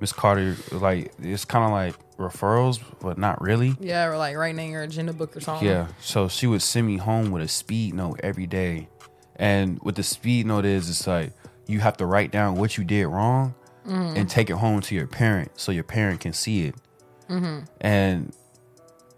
Miss Carter like. It's kind of like referrals, but not really. Yeah, or like writing in your agenda book or something. Yeah. So she would send me home with a speed note every day, and what the speed note is, it's like you have to write down what you did wrong mm-hmm. and take it home to your parent so your parent can see it. Mm-hmm. And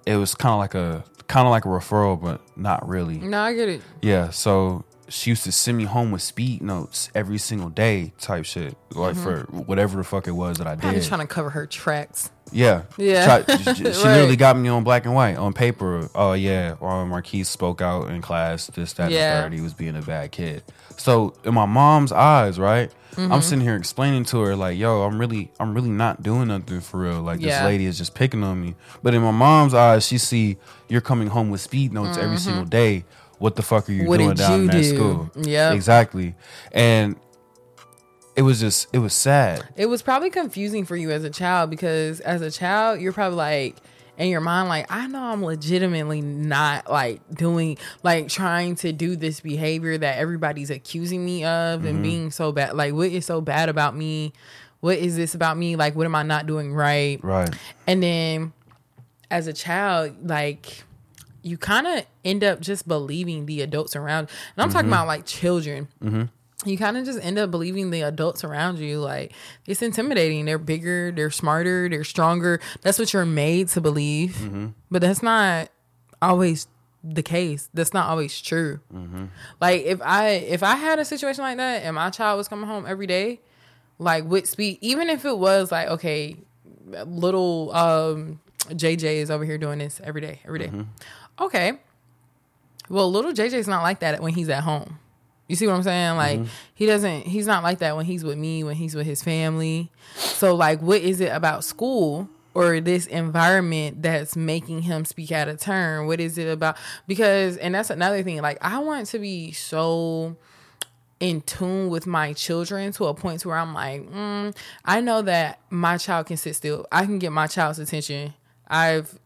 it was kind of like a kind of like a referral, but not really. No, I get it. Yeah. So she used to send me home with speed notes every single day, type shit, like for whatever the fuck it was that I Probably did. trying to cover her tracks. Yeah. Yeah. Try- she she Right. literally got me on black and white on paper. Oh yeah, while Marquise spoke out in class, this, that, Yeah. and third, he was being a bad kid. So in my mom's eyes, right? Mm-hmm. I'm sitting here explaining to her like, yo, I'm really, I'm really not doing nothing for real. Like Yeah. this lady is just picking on me. But in my mom's eyes, she see you're coming home with speed notes every single day. What the fuck are you. What doing down you in that do? school? Yeah, exactly. And it was just, it was sad. It was probably confusing for you as a child because as a child, you're probably like in your mind, like, I know I'm legitimately not like doing like trying to do this behavior that everybody's accusing me of Mm-hmm. and being so bad. Like, what is so bad about me? What is this about me? Like, what am I not doing right? Right. And then as a child, like you kind of end up just believing the adults around. And I'm talking mm-hmm. about like children. Mm-hmm. You kind of just end up believing the adults around you. Like it's intimidating. They're bigger, they're smarter, they're stronger. That's what you're made to believe. Mm-hmm. But that's not always the case. That's not always true. Like if I if I had a situation like that and my child was coming home every day, like with speed, even if it was like okay, little um JJ is over here doing this every day, every day. Okay. Well, little JJ's not like that when he's at home. You see what I'm saying? Like he doesn't he's not like that when he's with me, when he's with his family. So like what is it about school or this environment that's making him speak out of turn? What is it about because and that's another thing. Like I want to be so in tune with my children to a point to where I'm like, mm, I know that my child can sit still. I can get my child's attention. I've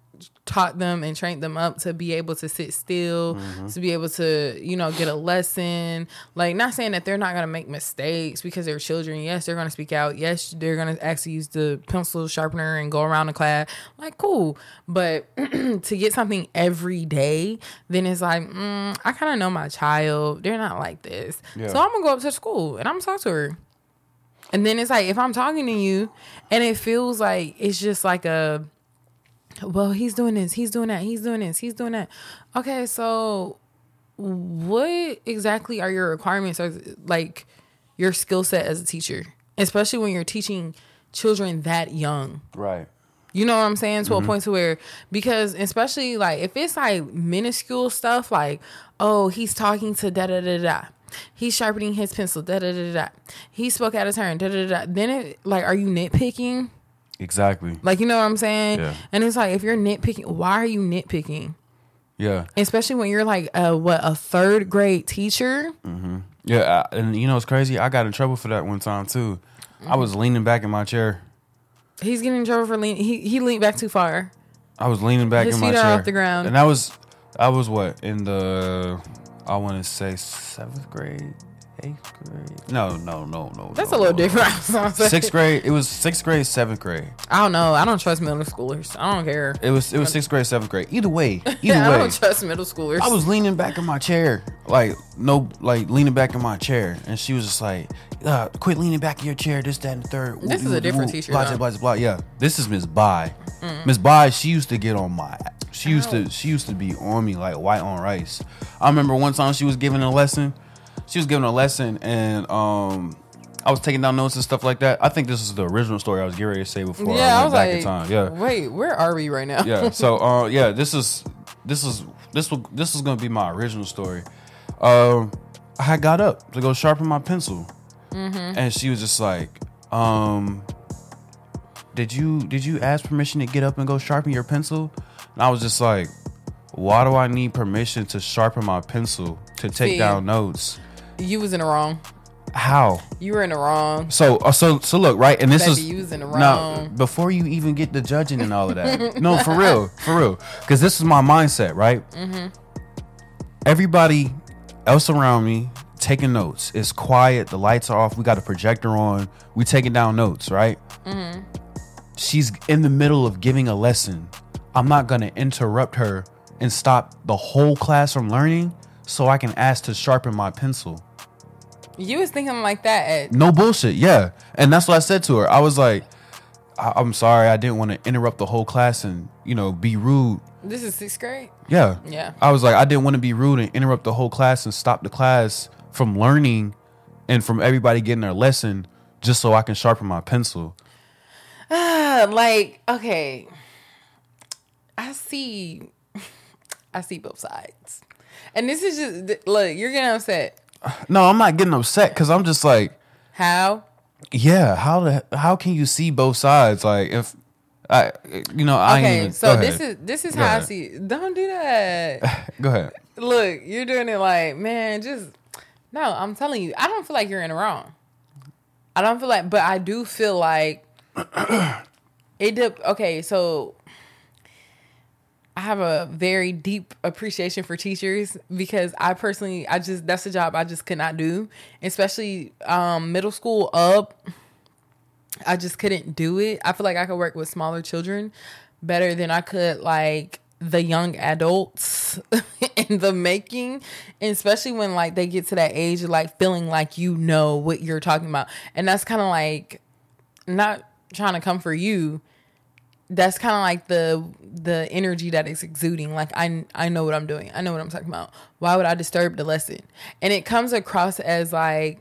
taught them and trained them up to be able to sit still, to be able to, you know, get a lesson. Like, not saying that they're not going to make mistakes because they're children. Yes, they're going to speak out. Yes, they're going to actually use the pencil sharpener and go around the class. Like, cool. But to get something every day, then it's like, mm, I kind of know my child. They're not like this. Yeah. So I'm going to go up to school and I'm going to talk to her. And then it's like, if I'm talking to you and it feels like it's just like a, well, he's doing this, he's doing that, he's doing this, he's doing that. Okay, so what exactly are your requirements or like your skill set as a teacher? Especially when you're teaching children that young. Right. You know what I'm saying? To a mm-hmm. point to where because especially like if it's like minuscule stuff like, oh, he's talking to da da da da. He's sharpening his pencil, da da da da. He spoke out of turn, da da da. Then it like are you nitpicking? Exactly. Like you know what I'm saying? Yeah. And it's like if you're nitpicking, why are you nitpicking? Yeah. Especially when you're like a what a third grade teacher. Mm-hmm. Yeah, I, and you know it's crazy. I got in trouble for that one time too. I was mm-hmm. leaning back in my chair. He's getting in trouble for leaning. He he leaned back too far. I was leaning back His in my chair off the ground. and I was, I was what in the, I want to say seventh grade, eighth grade. No, no, no, no. That's no, a little no, no. different. Sixth grade. It was sixth grade, seventh grade. I don't know. I don't trust middle schoolers. I don't care. It was it was sixth grade, seventh grade. Either way, either Yeah, I don't trust middle schoolers. I was leaning back in my chair, like no, like leaning back in my chair, and she was just like, uh, "Quit leaning back in your chair." This, that, and the third. This is a different teacher, Blah. Mm. blah, blah, blah. Yeah, this is Miss Bai. Miss Bai, she used to get on my. She used to. She used to be on me like white on rice. I remember one time she was giving a lesson. She was giving a lesson, and um, I was taking down notes and stuff like that. I think this is the original story I was getting ready to say before yeah, I I went was back like, in time. Yeah, wait, where are we right now? yeah. So, uh, yeah, this is this is this will this is gonna be my original story. Um, I had got up to go sharpen my pencil, and she was just like, um, "Did you did you ask permission to get up and go sharpen your pencil?" And I was just like, "Why do I need permission to sharpen my pencil to take See. down notes? You was in the wrong. How?" You were in the wrong. So, uh, so, so look, right, and this Baby, is you was in the now wrong. before you even get the judging and all of that. no, for real, for real, because this is my mindset, right? Mm-hmm. Everybody else around me taking notes. It's quiet. The lights are off. We got a projector on. We taking down notes, right? Mm-hmm. She's in the middle of giving a lesson. I'm not gonna interrupt her and stop the whole class from learning so I can ask to sharpen my pencil. You was thinking like that at No bullshit. Yeah. And that's what I said to her. I was like, I- I'm sorry. I didn't want to interrupt the whole class and, you know, be rude. this is sixth grade. Yeah. Yeah. I was like, I didn't want to be rude and interrupt the whole class and stop the class from learning and from everybody getting their lesson just so I can sharpen my pencil. Uh, like okay, I see, I see both sides, and this is just th- look. You're getting upset. No, I'm not getting upset because I'm just like, How? yeah, how the how can you see both sides? Like if I, you know, I ain't Okay, even, so this ahead. is this is Go how I see. It. Don't do that. Go ahead. look, you're doing it like man. Just no. I'm telling you, I don't feel like you're in the wrong. I don't feel like, but I do feel like it did. Okay, so I have a very deep appreciation for teachers because I personally, I just that's a job I just could not do, especially um, middle school up. I just couldn't do it. I feel like I could work with smaller children better than I could like the young adults in the making, and especially when like they get to that age of like feeling like you know what you're talking about, and that's kind of like not trying to come for you that's kind of like the the energy that is exuding like i i know what i'm doing i know what i'm talking about. Why would i disturb the lesson? And it comes across as like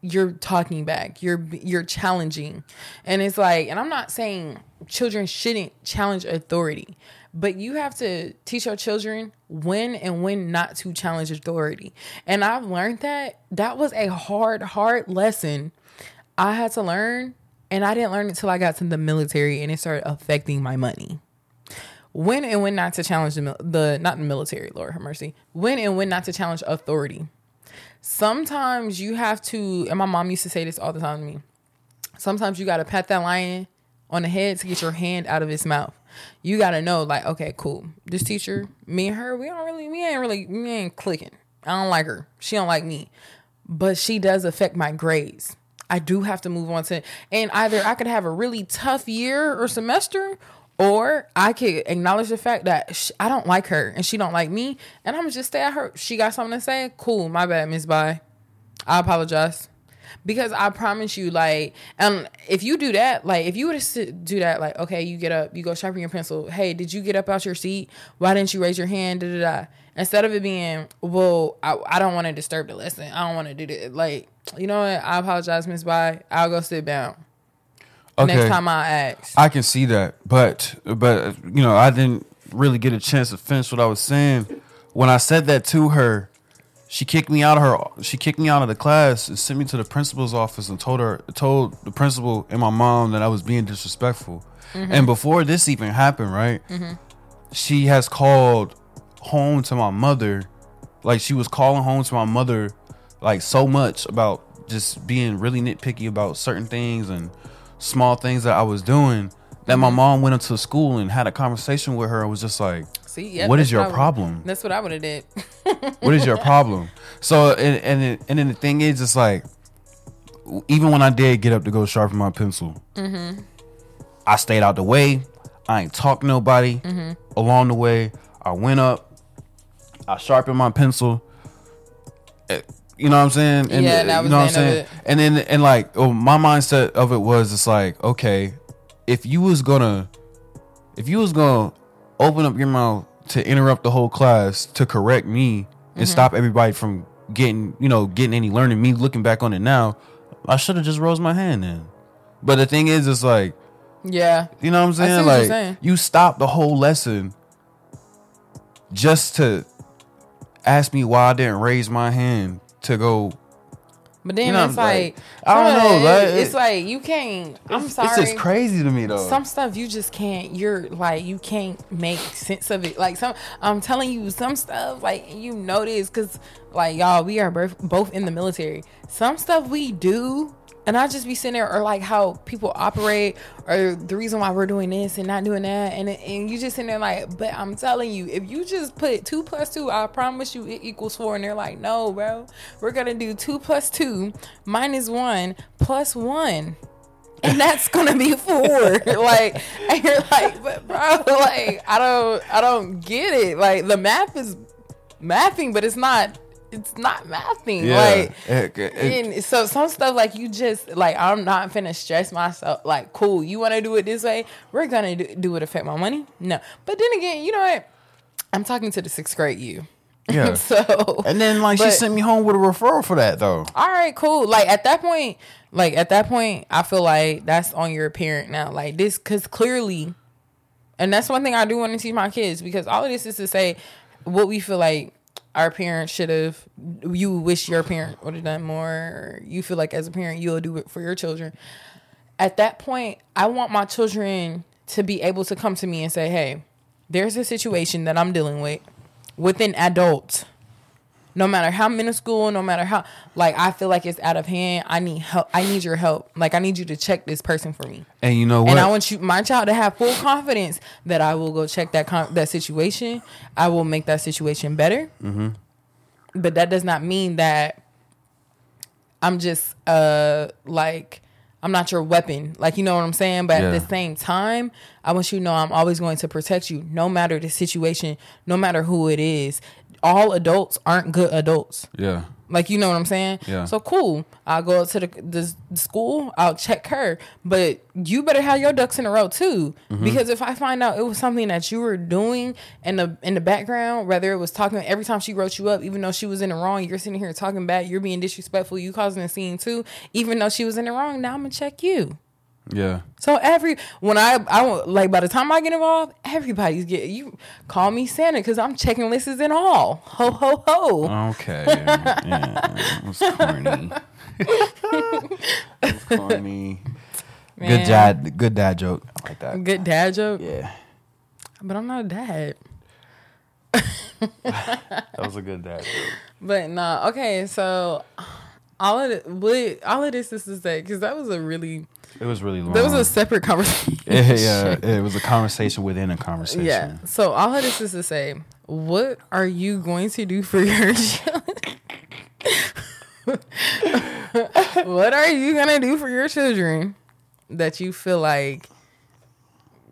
you're talking back you're you're challenging. And it's like and i'm not saying children shouldn't challenge authority but you have to teach your children when and when not to challenge authority. And i've learned that that was a hard hard lesson. I had to learn and i didn't learn it until i got to the military and it started affecting my money. When and when not to challenge the, the not the military lord have mercy. When and when not to challenge authority. Sometimes you have to and my mom used to say this all the time to me sometimes you got to pat that lion on the head to get your hand out of his mouth. You got to know like okay cool. This teacher me and her we don't really we ain't really we ain't clicking. I don't like her. She don't like me. But she does affect my grades i do have to move on to and either i could have a really tough year or semester or I could acknowledge the fact that I don't like her and she don't like me, and I'm just stay at her. She got something to say. Cool, my bad, Miss Bai. I apologize because I promise you, like, um, if you do that, like, if you were to do that, like, okay, you get up, you go sharpen your pencil. Hey, did you get up out your seat? Why didn't you raise your hand? Da da da. Instead of it being, well, I, I don't want to disturb the lesson. I don't want to do that. Like, you know what? I apologize, Miss Bai. I'll go sit down. Okay. Next time I ask. I can see that, but but you know, I didn't really get a chance to finish what I was saying. When I said that to her, she kicked me out of her. She kicked me out of the class and sent me to the principal's office and told her told the principal and my mom that I was being disrespectful. Mm-hmm. And before this even happened, right? Mm-hmm. She has called home to my mother, like she was calling home to my mother, like so much about just being really nitpicky about certain things and small things that I was doing that my mm-hmm. mom went into school and had a conversation with her and was just like, See, yep, what is your problem? That's what I would have did. What is your problem? So and and it- and then the thing is, it's like even when I did get up to go sharpen my pencil, mm-hmm. I stayed out the way. I ain't talk nobody mm-hmm. along the way. I went up, I sharpened my pencil. You know what I'm saying? And, Yeah, that you know what I'm saying? it. And then and like oh, my mindset of it was it's like okay, if you was gonna if you was gonna open up your mouth to interrupt the whole class to correct me and Mm-hmm. stop everybody from getting you know getting any learning me looking back on it now I should have just rose my hand then. But the thing is, it's like Yeah. you know what I'm saying. Like saying. you stop the whole lesson just to ask me why I didn't raise my hand to go. But then You know, it's like, like, I don't know, like, it's it- like you can't. I'm sorry. It's just crazy to me though. some stuff you just can't you're like you can't make sense of it like some i'm telling you some stuff like you know this because like y'all we are both, both in the military some stuff we do and i just be sitting there or like how people operate or the reason why we're doing this and not doing that and, and you just sitting there like but i'm telling you if you just put two plus two i promise you it equals four and they're like no bro we're gonna do two plus two minus one plus one and that's gonna be four. like, and you're like, but bro, like, I don't, I don't get it. Like, the math is mathing, but it's not, it's not mathing. yeah. Like, eh, It- it- eh. and so some stuff like you just like I'm not finna stress myself. Like, cool, you want to do it this way? We're gonna do, do it affect my money? No, but then again, you know what? I'm talking to the sixth grade you. Yeah. so and then like she sent me home with a referral for that though. all right, cool. Like at that point, like at that point, I feel like that's on your parent now. Like this, because clearly, and that's one thing I do want to teach my kids because all of this is to say what we feel like our parents should have. You wish your parent would have done more. You feel like as a parent you'll do it for your children. At that point, I want my children to be able to come to me and say, "Hey, there's a situation that I'm dealing with with an adult." No matter how minuscule, no matter how like I feel like it's out of hand, I need help. I need your help. Like I need you to check this person for me. And you know what? And I want you, my child, to have full confidence that I will go check that con- that situation. I will make that situation better. Mm-hmm. But that does not mean that I'm just uh like I'm not your weapon. Like you know what I'm saying? But Yeah. at the same time, I want you to know I'm always going to protect you no matter the situation, no matter who it is. All adults aren't good adults. yeah. Like you know what I'm saying? Yeah. So cool. I'll go to the, the the school. I'll check her, but you better have your ducks in a row too. Mm-hmm. Because if I find out it was something that you were doing in the in the background, whether it was talking every time she wrote you up, even though she was in the wrong, you're sitting here talking back, you're being disrespectful, you causing a scene too, even though she was in the wrong. Now I'm gonna check you. Yeah. So every when I I like by the time I get involved, everybody's get you call me Santa because I'm checking lists and all. Ho ho ho. Okay. yeah. It was corny. It was corny. Good Man. dad. Good dad joke. I like that. Good dad joke. Yeah. But I'm not a dad. That was a good dad joke. But nah, okay, so all of it, all of this is to say, because that was a really, It was really long. that was a separate conversation. yeah, yeah, it was a conversation within a conversation. Yeah. So all of this is to say, what are you going to do for your children? what are you gonna do for your children that you feel like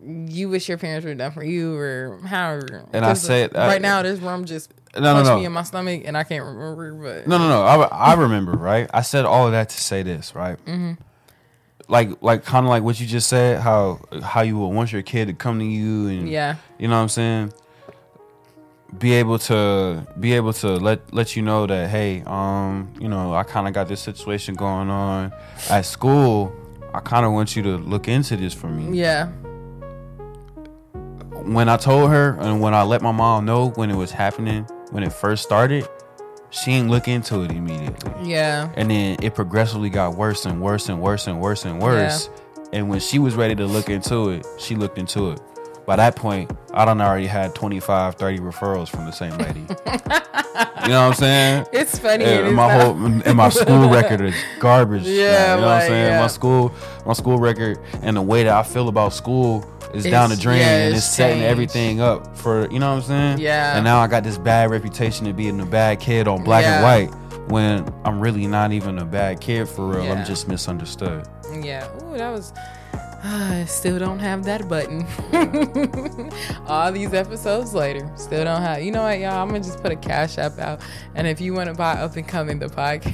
you wish your parents were done for you or however? And I said- I- right now this room just No, no, punched no. me in my stomach and I can't remember. But No, no, no. I, I remember, right? I said all of that to say this, right? Mm-hmm. Like, like, kind of like what you just said. How how you would want your kid to come to you, and Yeah. you know what I'm saying. Be able to be able to let let you know that hey, um, you know, I kind of got this situation going on at school. I kind of want you to look into this for me. Yeah. when I told her and when I let my mom know when it was happening, when it first started, she didn't look into it immediately. Yeah. And then it progressively got worse and worse and worse and worse and worse. Yeah. And when she was ready to look into it, she looked into it. By that point, I done already had 25, 30 referrals from the same lady. you know what I'm saying? It's funny. And it's my not- whole and my school record is garbage. now, Yeah, you know what I'm saying. yeah. My school, my school record, and the way that I feel about school is down the drain, yeah, and it's it's setting everything up for you know what I'm saying. Yeah. And now I got this bad reputation of being a bad kid on black and white, when I'm really not even a bad kid for real. Yeah. I'm just misunderstood. Yeah. Ooh, that was. I still don't have that button. All these episodes later, still don't have. You know what, y'all? I'm gonna just put a cash app out, and if you want to buy up and come in the podcast,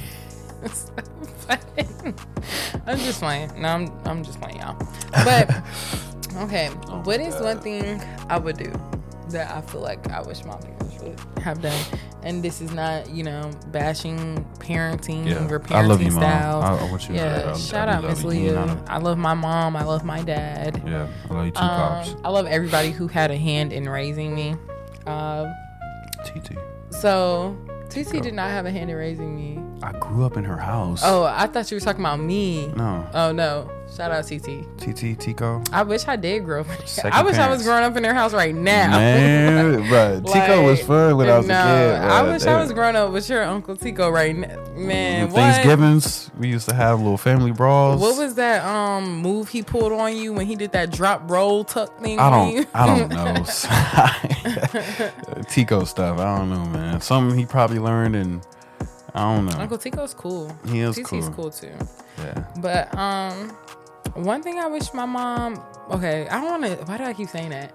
I'm just playing. No, I'm I'm just playing, y'all. But okay, Oh what is God. one thing I would do that I feel like I wish my parents would have done? and this is not you know bashing parenting Yeah. or parenting I love you, mom. I, I want you to yeah, I- shout I out Miss you. You Leah. know, I love my mom. I love my dad. Yeah, I love you too, pops. Um, I love everybody who had a hand in raising me. Um, TT. so TT did not have a hand in raising me. I grew up in her house. Oh, I thought you were talking about me. no, Oh no! Shout out TT. TT Tico. I wish I did grow up. In Second I wish I was growing up in their house right now. Man, bro, Tico was fun when I was no, a kid. I wish They- I was growing up with your Uncle Tico right now. Man, what? Thanksgivings, we used to have little family brawls. What was that um move he pulled on you when he did that drop roll tuck thing? I don't. I don't know. Tico stuff. I don't know, man. Something he probably learned, and I don't know. Uncle Tico's cool. He is cool. cool too. Yeah. But um, one thing I wish my mom. Okay, I don't want to. Why do I keep saying that?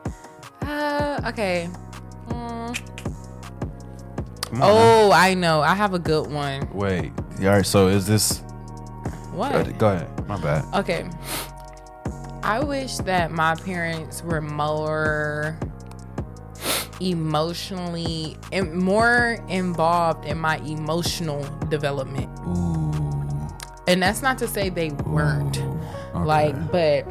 Uh, okay. Come on. now. oh, I know. I have a good one. Wait. All right. So is this? What? Go ahead. My bad. Okay. I wish that my parents were more emotionally and more involved in my emotional development. Ooh. And that's not to say they weren't. Okay. Like, but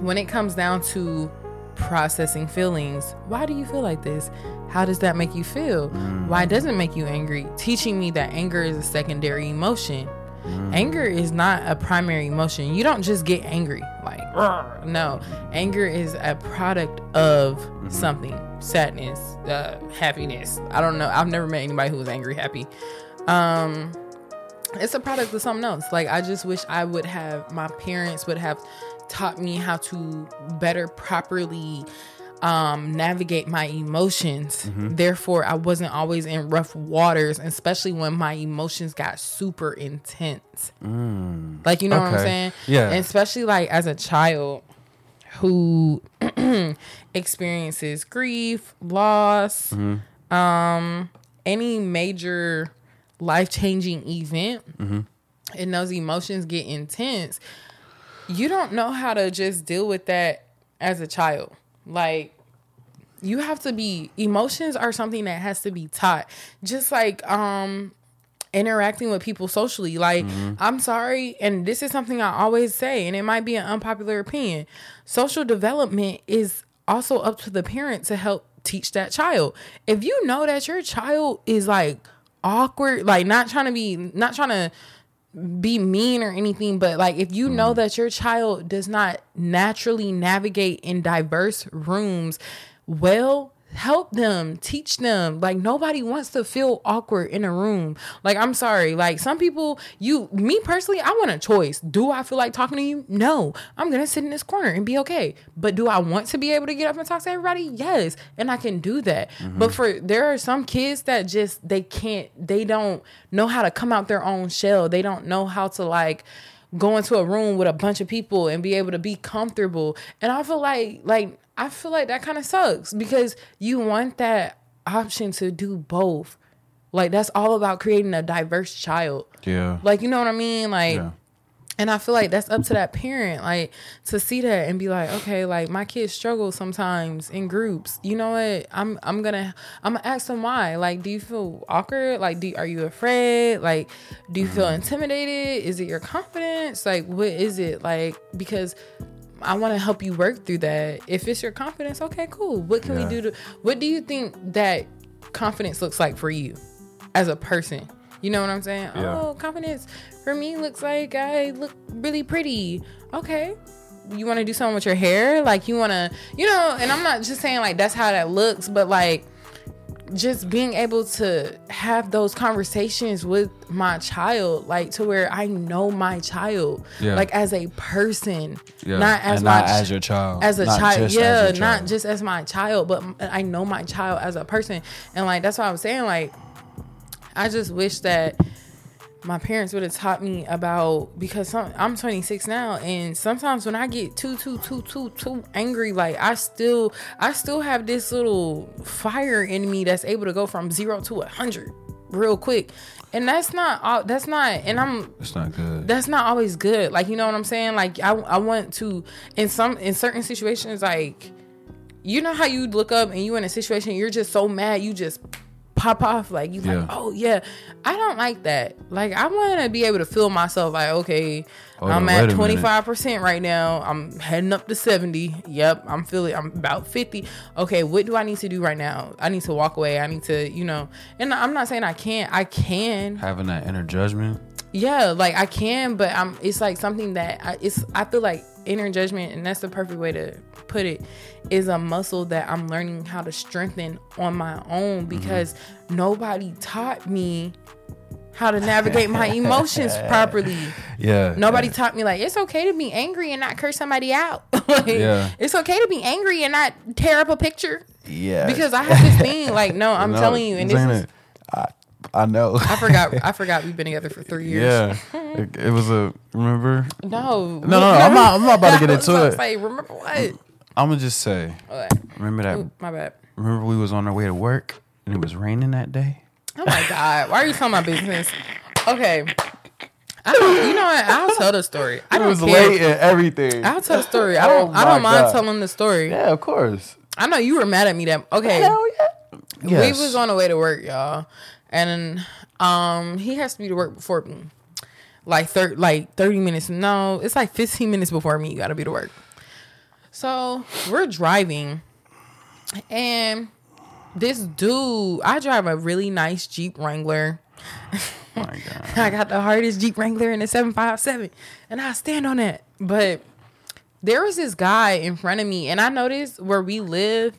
when it comes down to processing feelings, why do you feel like this? How does that make you feel? Mm. Why doesn't it make you angry? Teaching me that anger is a secondary emotion. Mm. Anger is not a primary emotion. You don't just get angry. Like. No. Anger is a product of Mm-hmm. something sadness, uh, happiness. I don't know. I've never met anybody who was angry, happy. Um, it's a product of something else. Like I just wish I would have my parents would have taught me how to better properly um navigate my emotions. Therefore, I wasn't always in rough waters, especially when my emotions got super intense. Like you know what I'm saying? Yeah. And especially like as a child who experiences grief, loss, um, any major life changing event, and those emotions get intense, you don't know how to just deal with that as a child. Like, you have to be emotions are something that has to be taught. Just like um interacting with people socially. Like, I'm sorry, and this is something I always say, and it might be an unpopular opinion. Social development is also up to the parent to help teach that child. If you know that your child is like awkward, like not trying to be, not trying to be mean or anything, but like if you mm-hmm. know that your child does not naturally navigate in diverse rooms, well, help them, teach them. Like nobody wants to feel awkward in a room. Like I'm sorry, like some people, you, me personally, I want a choice. Do I feel like talking to you? No, I'm gonna sit in this corner and be okay. But do I want to be able to get up and talk to everybody? Yes, and I can do that. Mm-hmm. But for there are some kids that just they can't, they don't know how to come out their own shell. They don't know how to like go into a room with a bunch of people and be able to be comfortable. And I feel like like I feel like that kind of sucks because you want that option to do both. Like that's all about creating a diverse child. Yeah. Like you know what I mean? Like yeah. and I feel like that's up to that parent, like to see that and be like, okay, like my kids struggle sometimes in groups. You know what? I'm I'm gonna I'm gonna ask them why. Like, do you feel awkward? Like, do are you afraid? Like, do you feel mm-hmm. intimidated? Is it your confidence? Like, what is it? Like, because I want to help you work through that. If it's your confidence, okay, cool. What can Yeah. we do to? What do you think that confidence looks like for you as a person? You know what I'm saying? Yeah. Oh, confidence for me looks like I look really pretty. Okay. You want to do something with your hair? Like you want to, you know, and I'm not just saying like that's how that looks, but like just being able to have those conversations with my child, like to where I know my child, Yeah. like as a person, Yeah. not as and my not ch- as your child. as a Not child yeah your not just as my child but i know my child as a person and like that's what i'm saying like i just wish that my parents would have taught me about because some, i'm 26 now and sometimes when i get too too too too too angry like i still i still have this little fire in me that's able to go from zero to a hundred real quick and that's not all that's not and i'm It's not good. that's not always good. Like you know what I'm saying? Like I I want to in some in certain situations like you know how you look up and you in a situation you're just so mad you just pop off. Like you Yeah. like, oh yeah. I don't like that. Like I want to be able to feel myself. Like okay, I'm at twenty five percent right now. I'm heading up to seventy. Yep, I'm feeling. I'm about fifty. Okay, what do I need to do right now? I need to walk away. I need to, you know. And I'm not saying I can't. I can. Having that inner judgment. Yeah, like I can, but I'm. It's like something that I, it's. I feel like inner judgment, and that's the perfect way to put it, is a muscle that I'm learning how to strengthen on my own because mm-hmm. nobody taught me how to navigate my emotions properly. Yeah. Nobody yeah. taught me like it's okay to be angry and not curse somebody out. Like, Yeah. It's okay to be angry and not tear up a picture. Yeah. Because I have this thing like no, I'm No, telling you, and this is it? I, I know. I forgot I forgot we've been together for three years. yeah. It, it was a remember. No, No, no, no. I'm not. I'm not about to get was into it. Say, remember what? I'm gonna just say. What? Remember that. Ooh, my bad. Remember we was on our way to work and it was raining that day. Oh my god, why are you telling my business? Okay, I don't. You know what? I'll tell the story. I don't care. and everything. I'll tell the story. I oh don't. Oh I don't mind God. telling the story. yeah, of course. I know you were mad at me. That okay. Hell yeah. We was on the way to work, y'all, and um, he has to be to work before me. Like thir- like thirty minutes. No, it's like fifteen minutes before me. You got to be to work. So we're driving, and this dude, I drive a really nice Jeep Wrangler. Oh my god. I got the hardest Jeep Wrangler in the 757, and I stand on that. But there was this guy in front of me, and I noticed where we live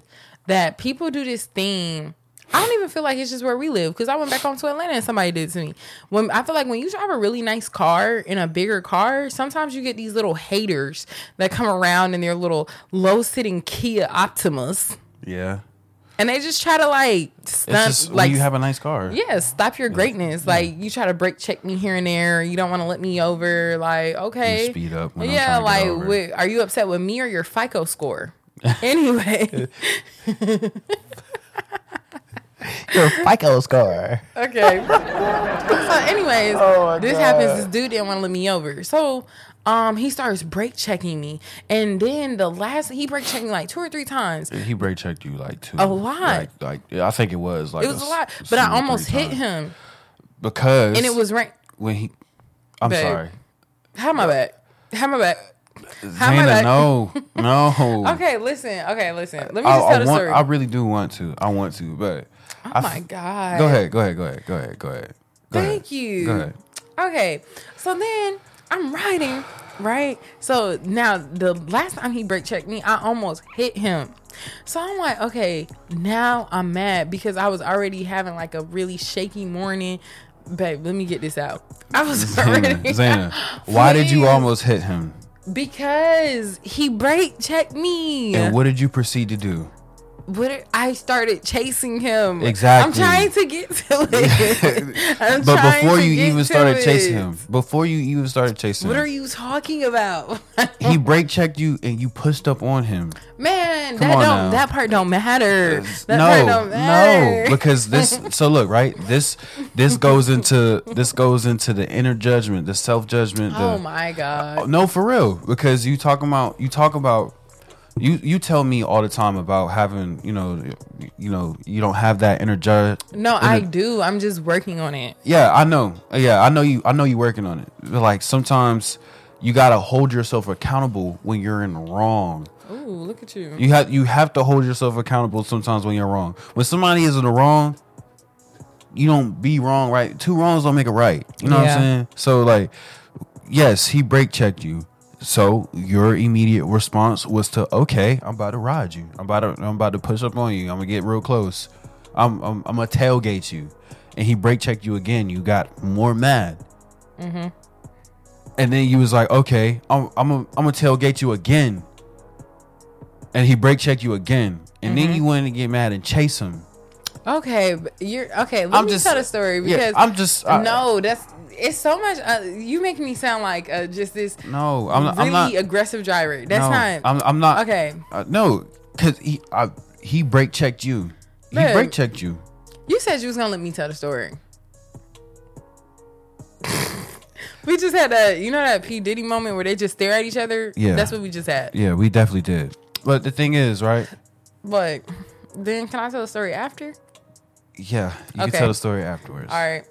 that people do this thing. I don't even feel like it's just where we live because I went back home to Atlanta and somebody did it to me. When I feel like when you drive a really nice car in a bigger car, sometimes you get these little haters that come around in their little low sitting Kia Optimus, Yeah. and they just try to like It's stunt, just like you have a nice car. yeah, stop your greatness. Like you try to break check me here and there. You don't want to let me over. Like okay, You speed up when I'm yeah, like wi- are you upset with me or your FICO score? anyway, Your FICO score. okay. so, anyways, Oh this God. happens. This dude didn't want to let me over, so um, he starts brake checking me, and then the last he brake checked me like two or three times. He brake checked you like two. A lot. Like, like yeah, I think it was like It was a s- lot, two but I almost hit times. him, because and it was rain. when he. I'm Babe. sorry. How my back? How my back? How my Zayna, back? no, no. Okay, listen. Okay, listen. Let me I, just I tell the want. story. I really do want to. I want to, but oh I my f- god. Go ahead. Go ahead. Go ahead. Go ahead. Go ahead. Go ahead. Thank you. Go ahead. Okay, so then I'm riding, right? So now the last time he brake checked me, I almost hit him. So I'm like, okay, now I'm mad because I was already having like a really shaky morning. Babe, let me get this out. I was already Zayna, why did you almost hit him? because he brake checked me. And what did you proceed to do? What I started chasing him. Exactly. I'm trying to get to it. But before you even started it. chasing him, before you even started chasing him. What him, are you talking about? he brake checked you and you pushed up on him. Man, Come that don't now. that part don't matter. That no, part don't matter. no, because this. So look, right. This this goes into this goes into the inner judgment, the self judgment. Oh my god. No, for real. Because you talk about you talk about you you tell me all the time about having you know you know you don't have that inner judge. No, I do. I'm just working on it. Yeah, I know. Yeah, I know you. I know you working on it. But like sometimes you gotta hold yourself accountable when you're in the wrong. Ooh, look at you. You have you have to hold yourself accountable sometimes when you're wrong. When somebody is in the wrong, you don't be wrong, right? Two wrongs don't make a right. You know what I'm saying? So like, yes, he break checked you. So your immediate response was to, okay, I'm about to ride you. I'm about to I'm about to push up on you. I'm gonna get real close. I'm I'm, I'm gonna tailgate you. And he brake checked you again. You got more mad. Mm-hmm. And then you was like, okay, I'm I'm gonna I'm gonna tailgate you again. And he brake checked you again. And Mm-hmm. then you wanted to get mad and chase him. Okay, you're okay. Let I'm me just- tell the story yeah, because I'm just- I- no. That's it's so much. Uh, you make me sound like uh, just this No, I'm, really I'm not. aggressive driver. That's no, not I'm, I'm not. okay. Uh, no, because he I, he brake checked you. He brake checked you. You said you was gonna let me tell the story. we just had that, you know, that P Diddy moment where they just stare at each other. Yeah. that's what we just had. Yeah, we definitely did. But the thing is, right? But then, can I tell the story after? Yeah, you Okay. can tell the story afterwards. All right.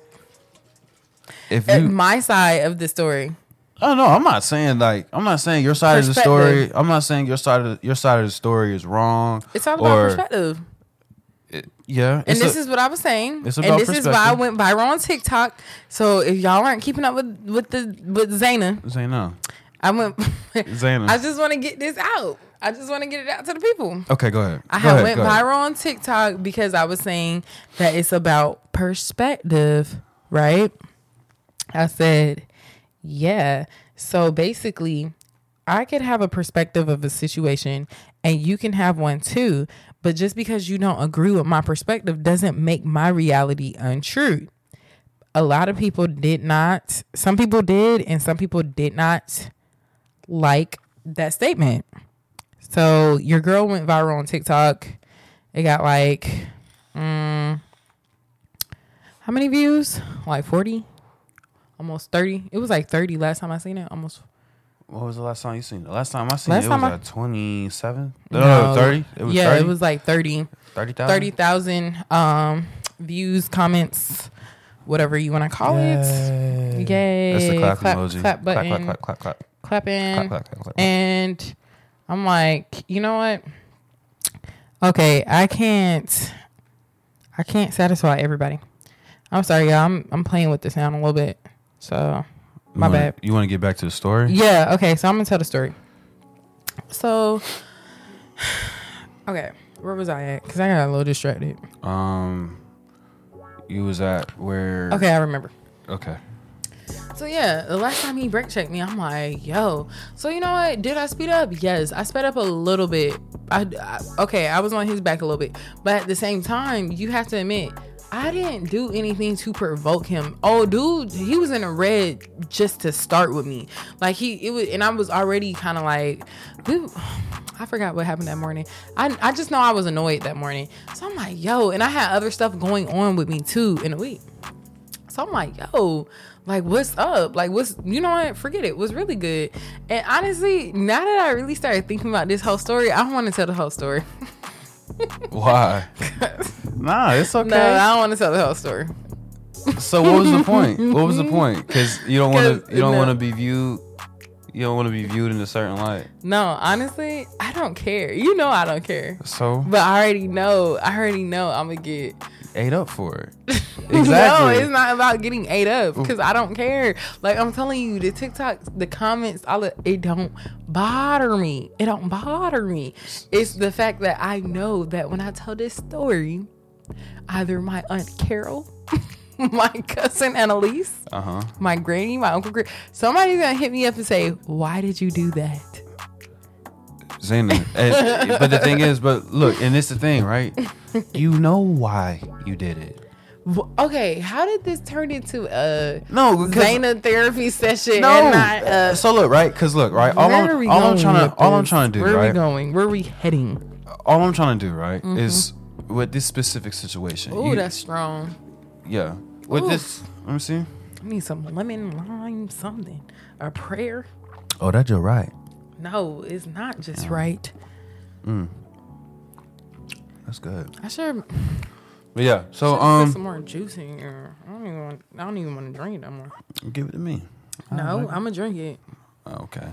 If At you, my side of the story. oh no, I'm not saying like I'm not saying your side of the story. I'm not saying your side of your side of the story is wrong. It's all about perspective. it- yeah, And this a- is what I was saying. it's about and this is why I went viral on TikTok. So if y'all aren't keeping up with with the with Zaina, say. I went. Zaina. I just want to get this out. I just want to get it out to the people. Okay, go ahead. I Go ahead, went go ahead. viral on TikTok because I was saying that it's about perspective, right? I said, yeah. So basically, I could have a perspective of a situation and you can have one too. But just because you don't agree with my perspective doesn't make my reality untrue. A lot of people did not, some people did, and some people did not like that statement. So your girl went viral on TikTok. It got like, mm, how many views? Like 40? Almost 30. It was like 30 last time I seen it. Almost. What was the last time you seen? it? The last time I seen Last it, it was I- at 27. No, no, 30. It was yeah, 30. it was like 30. 30,000. 30,000 um, views, comments, whatever you want to call it. Yay. That's the clap, Clap- emoji. clap button. Clap, clap, clap, clap, clap. Clapping. Clap, clap, clap, clap. And I'm like, you know what? Okay, I can't I can't satisfy everybody. I'm sorry, y'all. I'm I'm playing with the sound a little bit. So You my wanna- bad. You want to get back to the story? Yeah, okay, so I'm gonna tell the story. So Okay, where was I at? Because I got a little distracted. Um, you was at where? Okay, I remember. Okay. So yeah, the last time he brake checked me, I'm like, yo. So you know what? Did I speed up? Yes, I sped up a little bit. I, I okay, I was on his back a little bit, but at the same time, you have to admit, I didn't do anything to provoke him. Oh, dude, he was in a red just to start with me. Like he, it was, and I was already kind of like. I forgot what happened that morning. I, I just know I was annoyed that morning. So I'm like, yo, and I had other stuff going on with me too in a week. So I'm like, yo, like what's up? Like what's you know what? Forget it. Was really good. And honestly, now that I really started thinking about this whole story, I want to tell the whole story. Why? nah, it's okay. No, I don't want to tell the whole story. so what was the point? What was the point? Because you don't want 'Cause, to. You don't no. want to be viewed. You don't want to be viewed in a certain light. No, honestly, I don't care. You know I don't care. So But I already know. I already know I'm gonna get ate up for it. No, it's not about getting ate up because I don't care. Like I'm telling you, the TikTok, the comments, all of, it don't bother me. It don't bother me. It's the fact that I know that when I tell this story, either my aunt Carol, my cousin Annalise, Uh huh. my granny, my uncle, somebody's gonna hit me up and say, "Why did you do that?" Zayna. and- eh, but the thing is, but look, and it's the thing, right? You know why you did it. Okay, how did this turn into a No, because Zayna therapy session? no. and not a so look, right? Because look, right? All Where I'm, we all I'm going trying to, with all I'm this? trying to do, right Where are right? we going? Where are we heading? All I'm trying to do, right, mm-hmm. is with this specific situation. Oh, you- that's strong. yeah. With Ooh. this, let me see. I need some lemon, lime, something. A prayer? Oh, that's your right. No, it's not just right. That's good. I should But yeah, so put um, some more juice in here. I don't even want. I don't even want to drink it no more. give it to me. No, I'm gonna drink it. Oh, okay.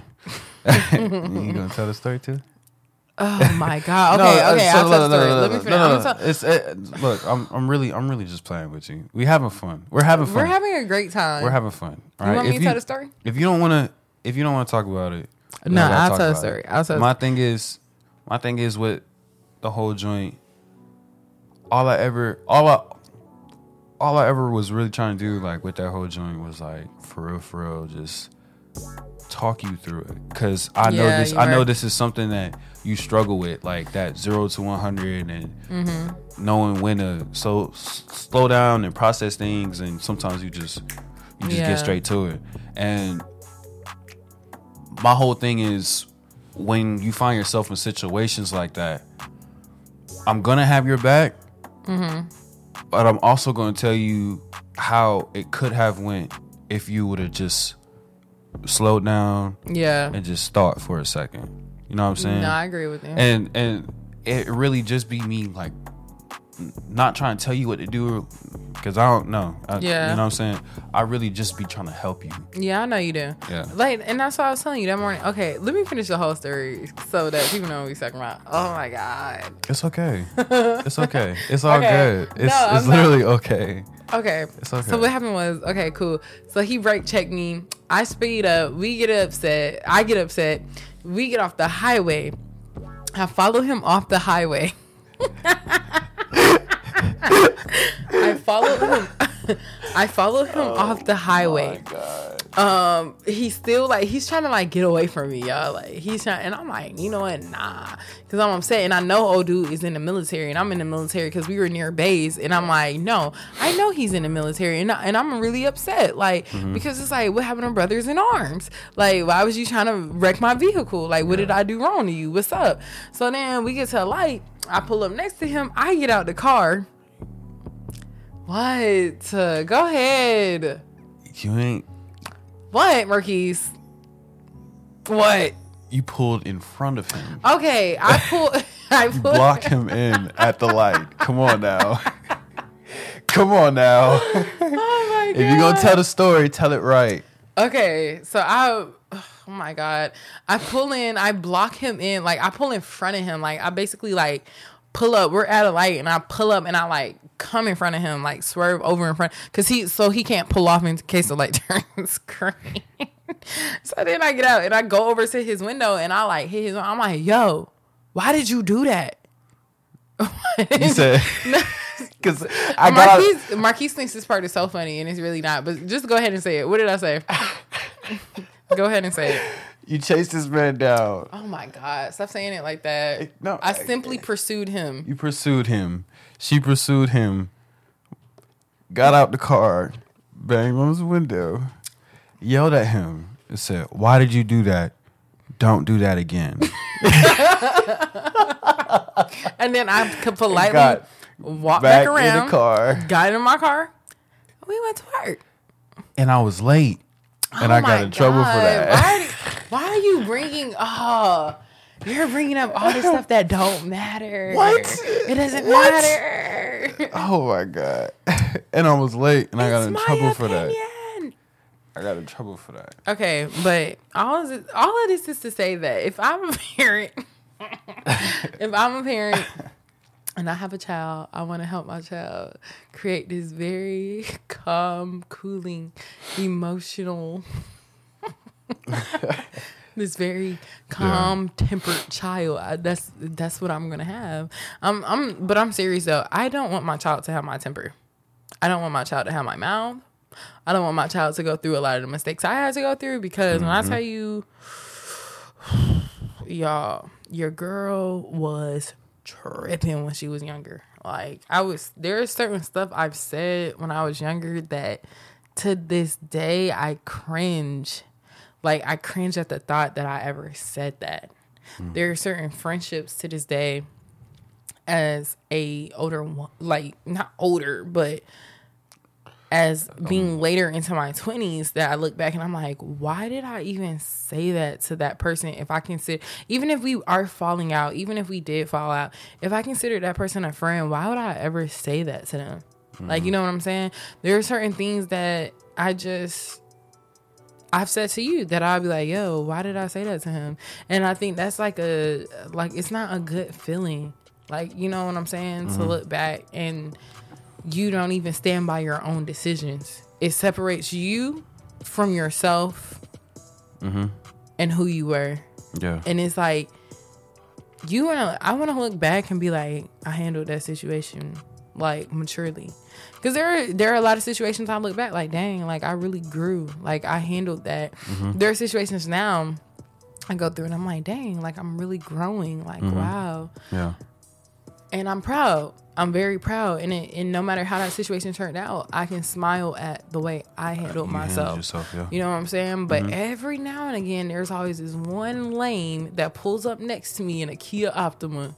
you gonna tell the story too? Oh my god. Okay, uh, okay. so I'll no, tell the no, story. no, Let me finish. I'm gonna tell- It's it, look. I'm I'm really I'm really just playing with you. We having fun. We're having fun. We're having a great time. We're having fun. All You want me if to tell the story? If you don't want to, if you don't want to talk about it, No, don't I'll tell about story. I'll tell. My thing is, my thing is with the whole joint. All I ever, all I, all I ever was really trying to do, like with that whole joint, was like for real, for real, just talk you through it. Cause I know this, I know right. this is something that you struggle with, like that zero to one hundred and Mm-hmm. knowing when to so s- slow down and process things, and sometimes you just you just Yeah. get straight to it. And my whole thing is when you find yourself in situations like that, I'm gonna have your back, Mm-hmm. but I'm also gonna tell you how it could have went if you would have just slowed down Yeah. and just thought for a second. You know what I'm saying? No, I agree with you. and and it really just be me like not trying to tell you what to do because I don't know. I, Yeah. You know what I'm saying? I really just be trying to help you. Yeah, I know you do. Yeah. Like, and that's what I was telling you that morning. Okay, let me finish the whole story so that people know what we're talking about. Oh my god. It's okay. it's okay. It's all Okay. good. It's, No, it's not- literally okay. Okay. It's okay. So what happened was, okay, cool. So he brake checked me. I speed up. We get upset. I get upset. We get off the highway. I follow him off the highway. I follow him. I follow him off the highway. God. um he's still like he's trying to like get away from me y'all. Like he's trying and i'm like you know what? Nah. Because i'm upset and i know old dude is in the military and i'm in the military because we were near base and i'm like no i know he's in the military and, I, and i'm really upset. Like because it's like what happened to brothers in arms? Like why was you trying to wreck my vehicle? Like what did i do wrong to you? What's up? So then we get to a light i pull up next to him i get out the car what Uh, go ahead You ain't. what, Marquise? What? You pulled in front of him. Okay, I pull. I pull. Block him in at the light. Come on now. Come on now. Oh my god! If you're gonna tell the story, tell it right. Okay, so I. Oh my god! I pull in. I block him in. Like I pull in front of him. Like I basically like pull up. We're at a light, and I pull up, and I like come in front of him, like swerve over in front, cause he so he can't pull off in case the light turns green. so then I get out and I go over to his window, and I like hit his. I'm like, yo, why did you do that? He said, because I got Marquise, Marquise thinks this part is so funny, and it's really not. But just go ahead and say it. What did I say? go ahead and say it. You chased this man down. Oh my God! Stop saying it like that. No, I I- simply pursued him. You pursued him. She pursued him. Got out the car, banged on his window, yelled at him, and said, "Why did you do that? Don't do that again." And then I could politely got walk back, Back in around, the car, got in my car. We went to work. and I was late, and Oh I got in trouble for that. Why, why are you bringing? Oh, you're bringing up all the stuff that don't matter. What? It doesn't What? matter. Oh my god! and I was late, and I got in trouble for that. I got in trouble for that. Okay, but all of this, all of this is to say that if I'm a parent, if I'm a parent and I have a child, I want to help my child create this very calm, cooling, emotional, this very calm, tempered child. I, that's that's what I'm gonna have. I'm I'm, but I'm serious though. I don't want my child to have my temper. I don't want my child to have my mouth. I don't want my child to go through a lot of the mistakes I had to go through because when I mm-hmm. tell you, y'all, your girl was tripping when she was younger. Like I was, there's certain stuff I've said when I was younger that to this day I cringe. Like I cringe at the thought that I ever said that. Hmm. There are certain friendships to this day as a older one, like not older, but as being later into my 20s that I look back and I'm like, why did I even say that to that person? If I consider, even if we are falling out, even if we did fall out, if I consider that person a friend, why would I ever say that to them? Like, you know what I'm saying? There are certain things that I just, I've said to you that I'll be like, yo, why did I say that to him? And I think that's like a, like, it's not a good feeling. Like, you know what I'm saying? To look back and, you don't even stand by your own decisions. It separates you from yourself mm-hmm. and who you were. Yeah. And it's like you wanna I wanna look back and be like, I handled that situation like maturely. Cause there are there are a lot of situations I look back like, dang, like I really grew. Like I handled that. Mm-hmm. There are situations now I go through and I'm like, dang, like I'm really growing. Like, mm-hmm. wow yeah. and I'm proud. I'm very proud, and it, and no matter how that situation turned out, I can smile at the way I handled You myself. yourself, yeah. You know what I'm saying? But mm-hmm. every now and again, there's always this one lame that pulls up next to me in a Kia Optima.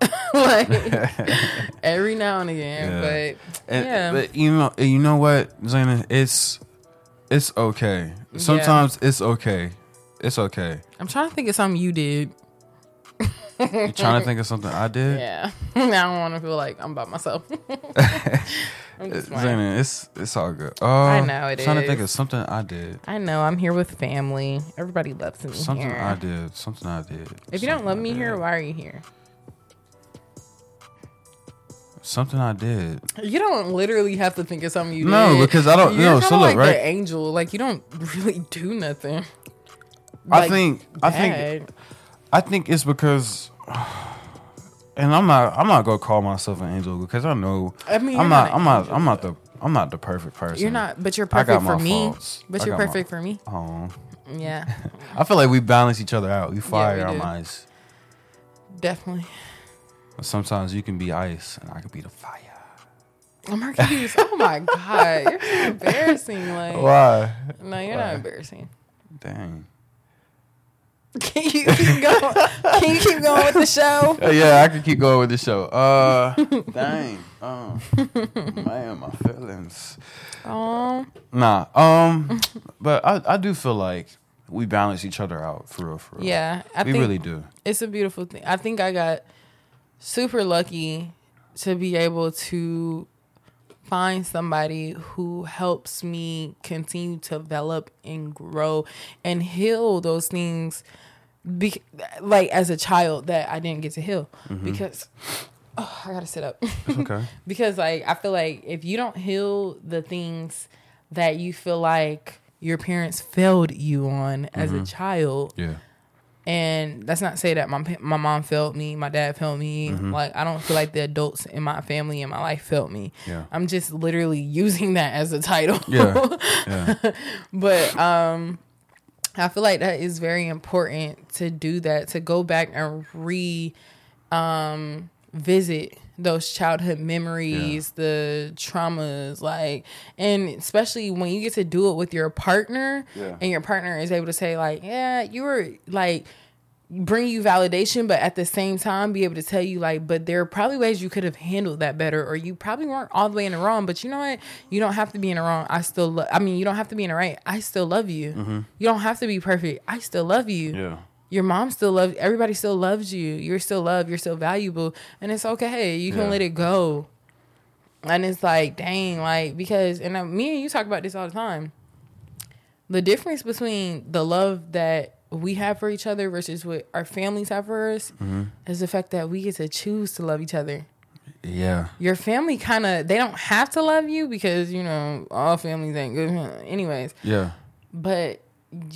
like every now and again, Yeah. but And, yeah, But you know, you know what, Zayna? It's it's okay. Sometimes it's okay. It's okay. I'm trying to think of something you did. You trying to think of something I did? Yeah. I don't want to feel like I'm by myself. I'm. Zayna, it's it's all good. Uh, I know it Trying to think of something I did. I know I'm here with family. Everybody loves me Something here. I did. Something I did. If you don't love I me did. here, why are you here? something I did. You don't literally have to think of something you No, did. No, because I don't- You're no, so look, like right? the angel. Like you don't really do nothing. I Like, think. I think. bad. I think it's because. And I'm not. I'm not gonna call myself an angel because I know. I mean, I'm you're not. I'm not. I'm not the. I'm not the perfect person. You're not, but you're perfect for me. faults. But I you're got my- perfect for me. Oh, Yeah, I feel like we balance each other out. We fire we our minds. definitely. But sometimes you can be ice and I can be the fire. Oh my goodness! Oh my god! You're so embarrassing. Like, Why? no, you're Why? not embarrassing. Dang. Can you keep going? Can you keep going with the show? Uh, yeah, I can keep going with the show. Uh, dang. Oh, man, my feelings. Oh, Nah. Um, but I, I do feel like we balance each other out for real. For real. yeah. I we think really do. it's a beautiful thing. I think I got super lucky to be able to find somebody who helps me continue to develop and grow and heal those things be- like as a child that I didn't get to heal mm-hmm. because oh, I got to sit up. Okay. because like I feel like if you don't heal the things that you feel like your parents failed you on as a mm-hmm. child Yeah. And that's not say that my my mom failed me, my dad failed me. Like I don't feel like the adults in my family in my life failed me. Yeah. I'm just literally using that as a title. Yeah. Yeah. but um I feel like that is very important to do that to go back and re um visit those childhood memories, the traumas like and especially when you get to do it with your partner Yeah. and your partner is able to say like, "Yeah, you were like bring you validation but at the same time be able to tell you like but there are probably ways you could have handled that better or you probably weren't all the way in the wrong but you know what? You don't have to be in the wrong. I still lo- i mean you don't have to be in the right. I still love you. Mm-hmm. You don't have to be perfect. I still love you. Yeah. Your mom still loves everybody still loves you you're still loved you're still valuable and it's okay you can Yeah. let it go and it's like dang like because and uh, me and you talk about this all the time the difference between the love that we have for each other versus what our families have for us Mm-hmm. is the fact that we get to choose to love each other. Yeah. Your family kind of they don't have to love you because you know all families ain't good, anyways. Yeah. But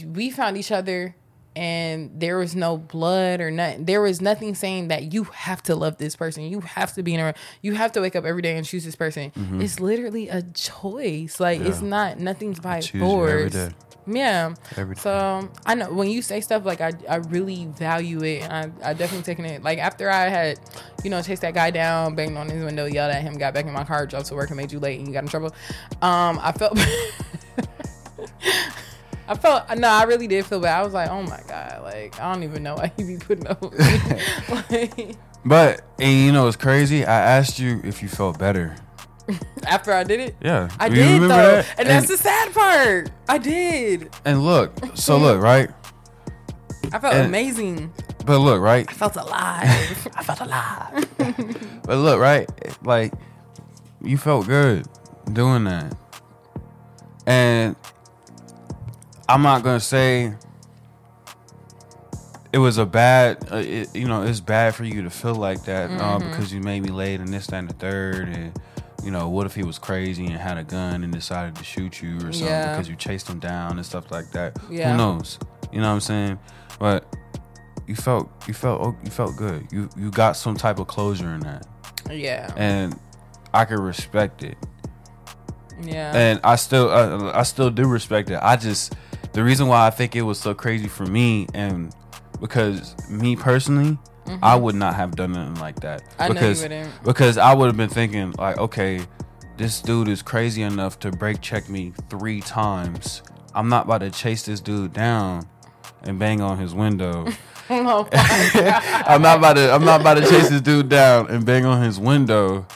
we found each other, and there was no blood or nothing. There was nothing saying that you have to love this person. You have to be in a. You have to wake up every day and choose this person. It's literally a choice. Like it's Mm-hmm. Not nothing's by choose you every force. day. Yeah. Every day. So I know when you say stuff like I, I really value it, and I, I definitely taken it. Like after I had, you know, chased that guy down, banged on his window, yelled at him, got back in my car, drove to work, and made you late, and you got in trouble. Um, I felt. I felt no, I really did feel bad. I was like, oh my god, like I don't even know why he be putting up like, But and you know it's crazy. I asked you if you felt better. after I did it, Yeah. I You did though, that? and that's the sad part. I did. And look, so look, right? I felt And- amazing. But look, right? I felt alive. I felt alive. But look, right? Like you felt good doing that. And I'm not going to say it was a bad uh, it, you know, it's bad for you to feel like that uh, Mm-hmm. because you made me late and this that, and the third and you know, what if he was crazy and had a gun and decided to shoot you or something Yeah. because you chased him down and stuff like that? Yeah. Who knows? You know what I'm saying? But you felt you felt oh, you felt good. You you got some type of closure in that, yeah. and I could respect it. Yeah. And I still uh, I still do respect it. I just the reason why I think it was so crazy for me and because me personally, I would not have done nothing like that. Mm-hmm. I know you because wouldn't. because I would have been thinking like, okay, this dude is crazy enough to brake check me three times. I'm not about to chase this dude down and bang on his window. Oh, I'm not about to I'm not about to chase this dude down and bang on his window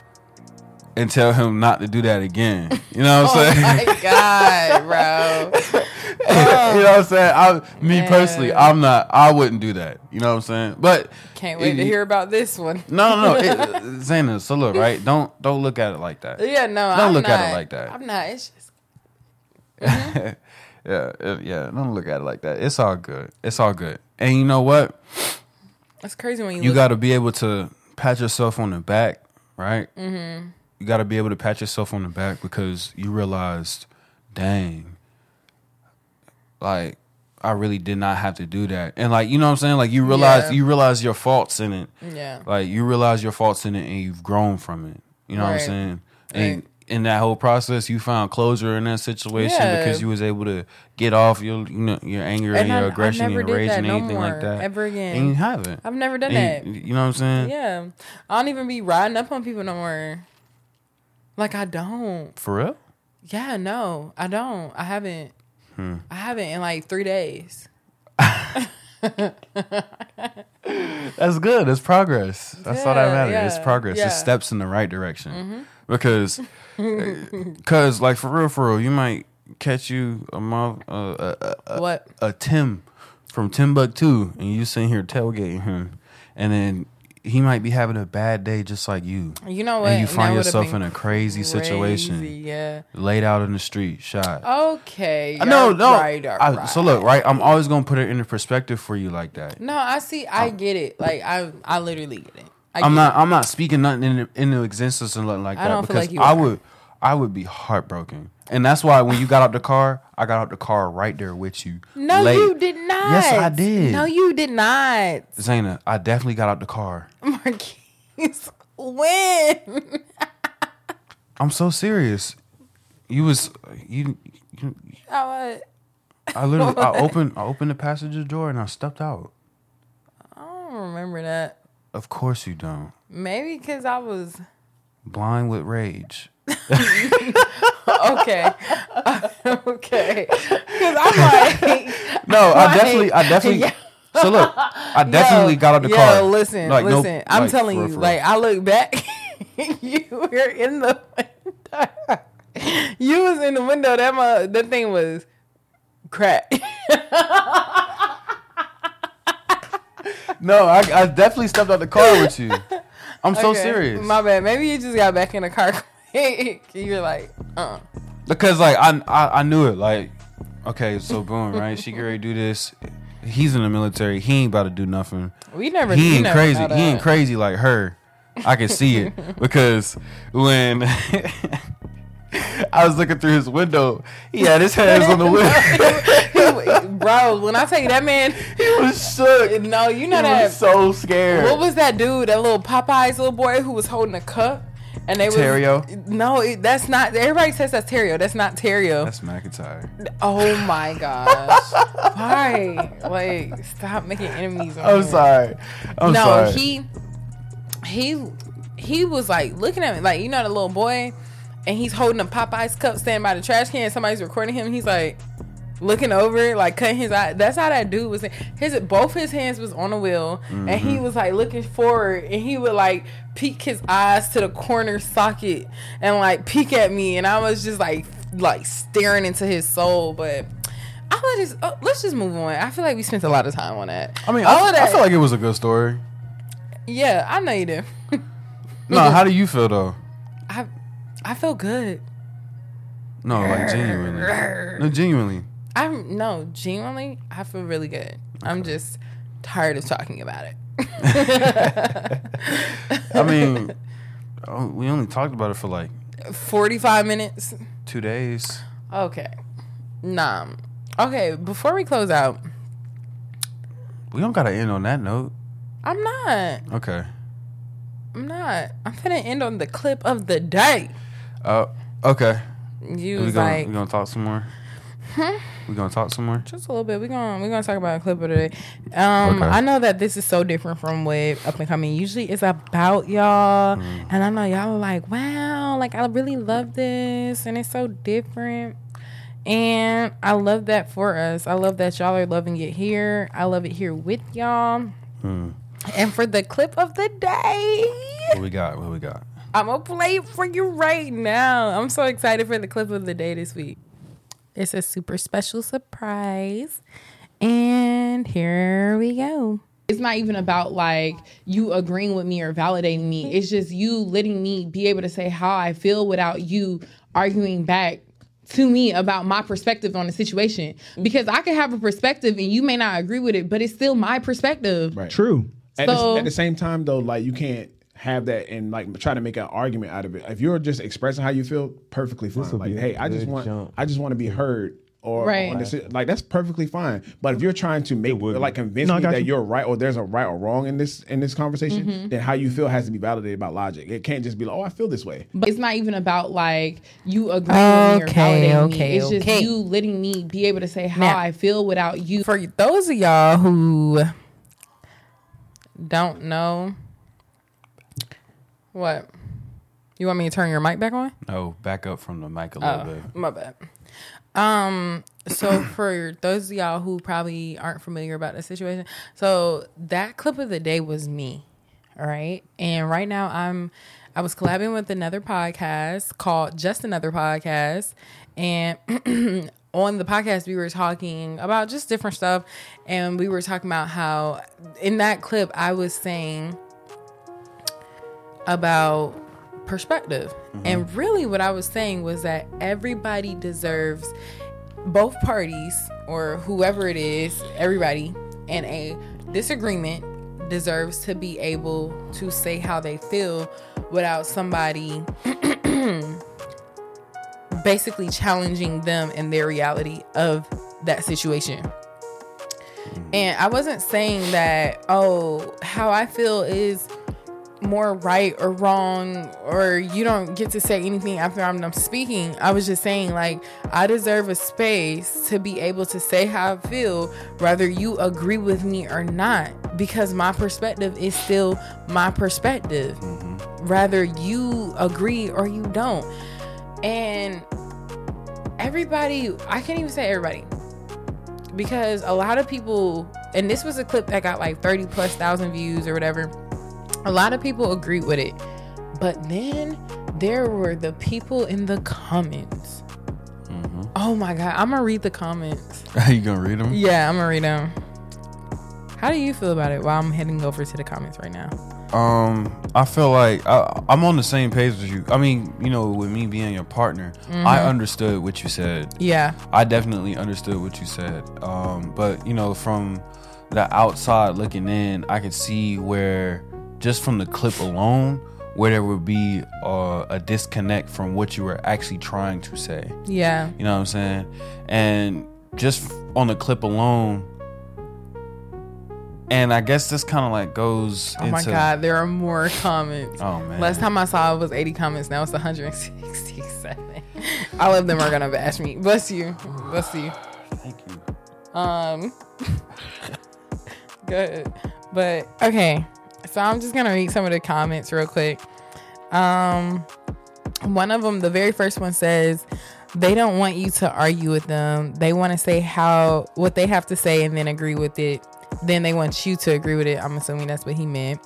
and tell him not to do that again. You know what I'm Oh saying? my god, bro. you know what I'm saying? I, me personally, I'm not. I wouldn't do that. You know what I'm saying? But Can't wait it- to hear about this one. No, no, no. It, Zayna, so look, right? Don't don't look at it like that. Yeah, no, Don't I'm look at it like that. I'm not. It's just yeah, it- yeah. Don't look at it like that. It's all good. It's all good. And you know what? That's crazy when you, You got to be able to pat yourself on the back, right? Mm-hmm. You got to be able to pat yourself on the back because you realized, dang, like I really did not have to do that. And like you know what I'm saying? Like you realize Yeah. you realize your faults in it. Yeah. Like you realize your faults in it and you've grown from it. You know what I'm saying? And Right. in that whole process, you found closure in that situation Yeah. because you was able to get off your you know your anger and, And your I- aggression and your rage and no anything like that ever again. And you haven't. I've never done And that. you, you know what I'm saying? Yeah. I don't even be riding up on people no more. Like I don't. For real? Yeah, no, I don't. I haven't. Hmm. I haven't in like three days. That's good. It's progress. That's all that Yeah, matters. It's progress. yeah. It's steps in the right direction. Because, because like for real, for real, you might catch you a month, uh, a, a, what? a Tim from Timbuktu, and you sitting here tailgating him, and then he might be having a bad day just like you, You know what? and you find yourself in a crazy, situation, Yeah. laid out in the street, shot. Okay. no, you're no. Right, I- right. So look, right? I'm always gonna put it into perspective for you like that. No, I see. I get it. Like I, I literally get it. I I'm get not. I'm not speaking nothing into, into existence and nothing like that because like I would. I would be heartbroken, and that's why when you got out the car, I got out the car right there with you. No, late. you did not. Yes, I did. No, you did not, Zayna, I definitely got out the car. Marquise. When? I'm so serious. You was you. you I, I literally. I opened. I opened the passenger door and I stepped out. I don't remember that. Of course you don't. Maybe because I was Blind with rage. okay. okay. Because I'm like, No, I Like, definitely. I definitely. yeah. So look, I definitely Yo, got out the yo, car. listen, Like, no- listen. I'm like, telling for you, for like I look back, you were in the window. you was in the window. That my, that thing was crack. No, I, I definitely stepped out the car with you. I'm so Okay, serious. My bad. Maybe you just got back in the car quick. You're like, uh. Because like I, I I knew it. Like, okay, so boom, right? She ready do this. He's in the military. He ain't about to do nothing. We never. He ain't never crazy. He ain't crazy like her. I can see it because when I was looking through his window, he had his hands on the window. Bro, when I tell you that man, he was shook. no, you know he that. was so scared. What was that dude? That little Popeyes little boy who was holding a cup, and they was Terrio? No, it, that's not. Everybody says that's Terrio. That's not Terrio. That's McIntyre. oh my gosh! Why? Like, stop making enemies. on I'm here. sorry. I'm no, sorry. he he he was like looking at me like you know the little boy, and he's holding a Popeyes cup, standing by the trash can. And somebody's recording him. He's like looking over, like cutting his eye. That's how that dude was. His both his hands was on the wheel, and Mm-hmm. he was like looking forward, and he would like peek his eyes to the corner socket and like peek at me, and I was just like like staring into his soul, but. I let just oh, let's just move on. I feel like we spent a lot of time on that. I mean, all I, of that. I feel like it was a good story. Yeah, I know you do. No, how do you feel though? I I feel good. No, like genuinely. No, genuinely. I'm no genuinely. I feel really good. I'm just tired of talking about it. I mean, oh, we only talked about it for like Forty five minutes. two days. Okay. Nah. Okay. Before we close out, We don't gotta end on that note. I'm not. Okay. I'm not. I'm gonna end on the clip of the day. Uh, okay. You We gonna like we gonna talk some more. We gonna talk some more. just a little bit. We're gonna we're gonna talk about a clip of the day. Um, Okay. I know that this is so different from what up and coming. Usually it's about y'all, Mm. and I know y'all are like, wow, like I really love this, and it's so different. And I love that for us. I love that y'all are loving it here. I love it here with y'all. Hmm. And for the clip of the day, What we got? What we got? I'm gonna play it for you right now. I'm so excited for the clip of the day this week. It's a super special surprise. And here we go. It's not even about like you agreeing with me or validating me. It's just you letting me be able to say how I feel without you arguing back to me about my perspective on the situation. Because I can have a perspective and you may not agree with it, but it's still my perspective. Right. True. At, So- the, at the same time, though, like you can't have that and like try to make an argument out of it. If you're just expressing how you feel, perfectly fine. will Like, hey, I just want, jump. I just want to be heard. Or Right. on this, like that's perfectly fine. But if you're trying to make like convince No, me that you. you're right or there's a right or wrong in this in this conversation, Mm-hmm. then how you feel has to be validated by logic. It can't just be like, oh, I feel this way. But it's not even about like you agreeing with me or validating okay, me. It's just you letting me be able to say how Now- I feel without you. For those of y'all who don't know, What? You want me to turn your mic back on? No, back up from the mic a little bit. Oh, my bad. Um, so for those of y'all who probably aren't familiar about the situation, so that clip of the day was me. All right. And right now I'm I was collabing with another podcast called Just Another Podcast. And on the podcast we were talking about just different stuff. And we were talking about how in that clip I was saying about perspective. Mm-hmm. And really, what I was saying was that everybody deserves, both parties or whoever it is, everybody in a disagreement deserves to be able to say how they feel without somebody basically challenging them in their reality of that situation. Mm-hmm. And I wasn't saying that, oh, how I feel is more right or wrong, or you don't get to say anything after I'm done speaking. I was just saying, like, I deserve a space to be able to say how I feel, whether you agree with me or not, because my perspective is still my perspective, mm-hmm. whether you agree or you don't. And everybody, I can't even say everybody, because a lot of people, and this was a clip that got like 30 plus thousand views or whatever. A lot of people agreed with it. But then there were the people in the comments. Oh my God. I'm going to read the comments. Are you gonna read them? Yeah, I'm going to read them. How do you feel about it while I'm heading over to the comments right now? Um, I feel like I, I'm on the same page as you. I mean, you know, with me being your partner, I understood what you said. Yeah. I definitely understood what you said. Um, but you know, from the outside looking in, I could see where just from the clip alone, where there would be uh, a disconnect from what you were actually trying to say. Yeah. You know what I'm saying? And just on the clip alone, and I guess this kind of like goes Oh into. my God. There are more comments. Oh man. Last time I saw it was 80 comments. Now it's 167. All of them are going to bash me. Bless you. Bless you. Thank you. Um, good, but okay. So I'm just gonna read some of the comments real quick. Um, one of them, the very first one says, they don't want you to argue with them. They want to say how what they have to say and then agree with it. Then they want you to agree with it. I'm assuming that's what he meant.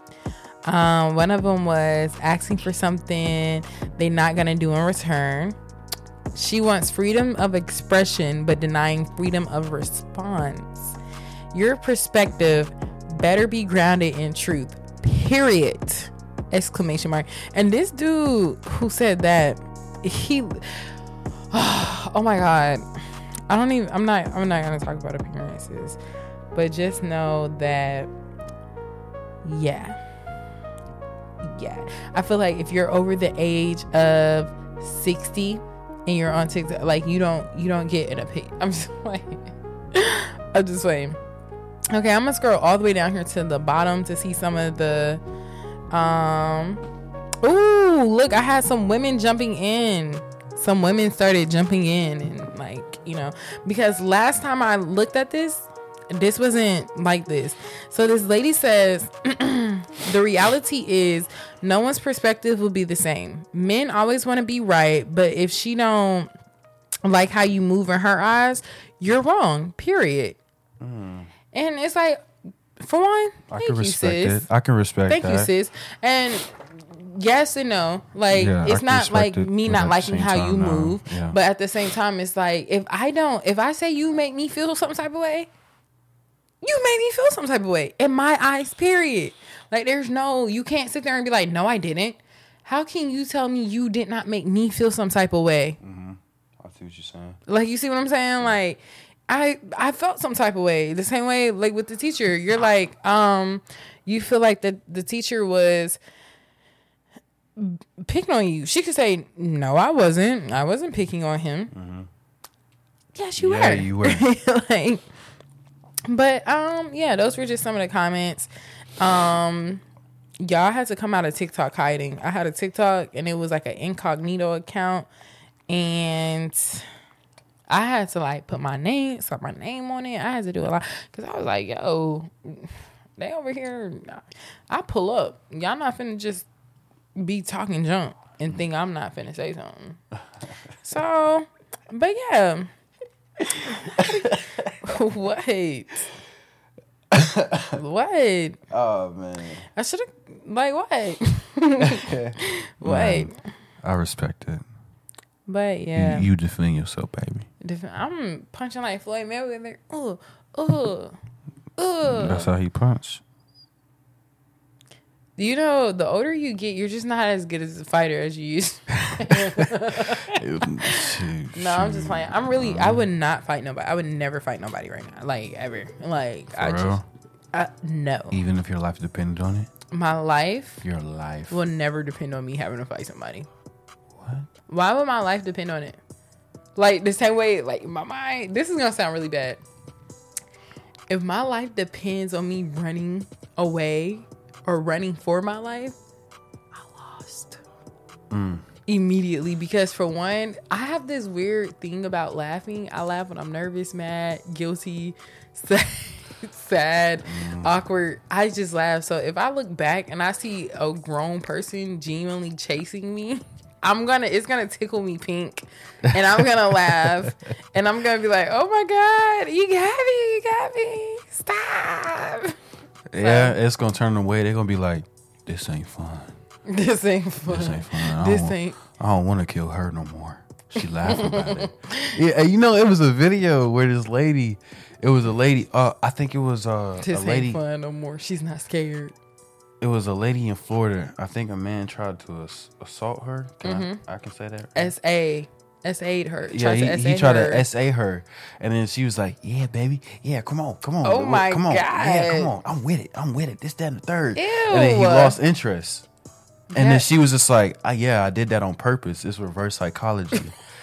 Um, one of them was asking for something they're not gonna do in return. She wants freedom of expression but denying freedom of response. Your perspective better be grounded in truth. Period. Exclamation mark. And this dude who said that, he Oh my god. I don't even I'm not I'm not gonna talk about appearances. But just know that yeah. Yeah. I feel like if you're over the age of 60 and you're on TikTok, like you don't you don't get an opinion. I'm just playing. I'm just playing. Okay, I'm gonna scroll all the way down here to the bottom to see some of the um Ooh, look, I had some women jumping in. Some women started jumping in and like, you know, because last time I looked at this, this wasn't like this. So this lady says the reality is no one's perspective will be the same. Men always want to be right, but if she don't like how you move in her eyes, you're wrong. Period. And it's like, for one, I thank can you, respect sis. it. I can respect Thank that. you, sis. And yes and no. Like Yeah, it's can not like it, me not liking same how you time, no. move, Yeah. but at the same time, it's like if I don't, if I say you make me feel some type of way, you make me feel some type of way in my eyes. Period. Like there's no, you can't sit there and be like, no, I didn't. How can you tell me you did not make me feel some type of way? Mm-hmm. I see what you're saying. Like you see what I'm saying? Like I I felt some type of way. The same way like with the teacher. You're like, um, you feel like the the teacher was picking on you. She could say, No, I wasn't. I wasn't picking on him. Yes, you Mm-hmm. Yeah, were. you were. like but um yeah, those were just some of the comments. Um y'all had to come out of TikTok hiding. I had a TikTok and it was like an incognito account and I had to like put my name, slap my name on it. I had to do a lot because I was like, yo, they over here. I pull up. Y'all not finna just be talking junk and think I'm not finna say something. So, but yeah. what? what? Oh man, I should have like what? what? I respect it. But yeah, You, defend yourself, baby. different. I'm punching like Floyd Mayweather. Ugh, ugh, ugh. That's how he punch. You know, the older you get, you're just not as good as a fighter as you used. No, I'm just playing. I'm really. I would uh-huh. not fight nobody. I would never fight nobody right now. Like ever. Like I For just. I, no, Even if your life depended on it, my life your life. will never depend on me having to fight somebody. Why would my life depend on it? Like the same way, like my mind. This is gonna sound really bad. If my life depends on me running away or running for my life, I lost mm. immediately. Because for one, I have this weird thing about laughing. I laugh when I'm nervous, mad, guilty, sad, sad mm. awkward. I just laugh. So if I look back and I see a grown person genuinely chasing me. I'm gonna it's gonna tickle me pink and I'm gonna laugh and I'm gonna be like, oh my god, you got me, you got me. Stop. Yeah, it's gonna turn away. They're gonna be like, "This ain't fun. This ain't fun. This ain't fun. I This don't, ain't I don't want to kill her no more." She laughed about it. Yeah, you know, it was a video where this lady, it was a lady. Uh, I think it was uh, a this lady. ain't fun no more. She's not scared. It was a lady in Florida. I think a man tried to ass- assault her. Can Mm-hmm. I, I can say that. S A. S A'd her. Yeah, Tried he, to he tried her. to SA her, and then she was like, "Yeah, baby, yeah, come on, come on, Oh my come on, yeah, come on, I'm with it, I'm with it. This, that, and the third. Ew. And then he lost interest, and then she was just like, "Ah, "Yeah, I did that on purpose. It's reverse psychology."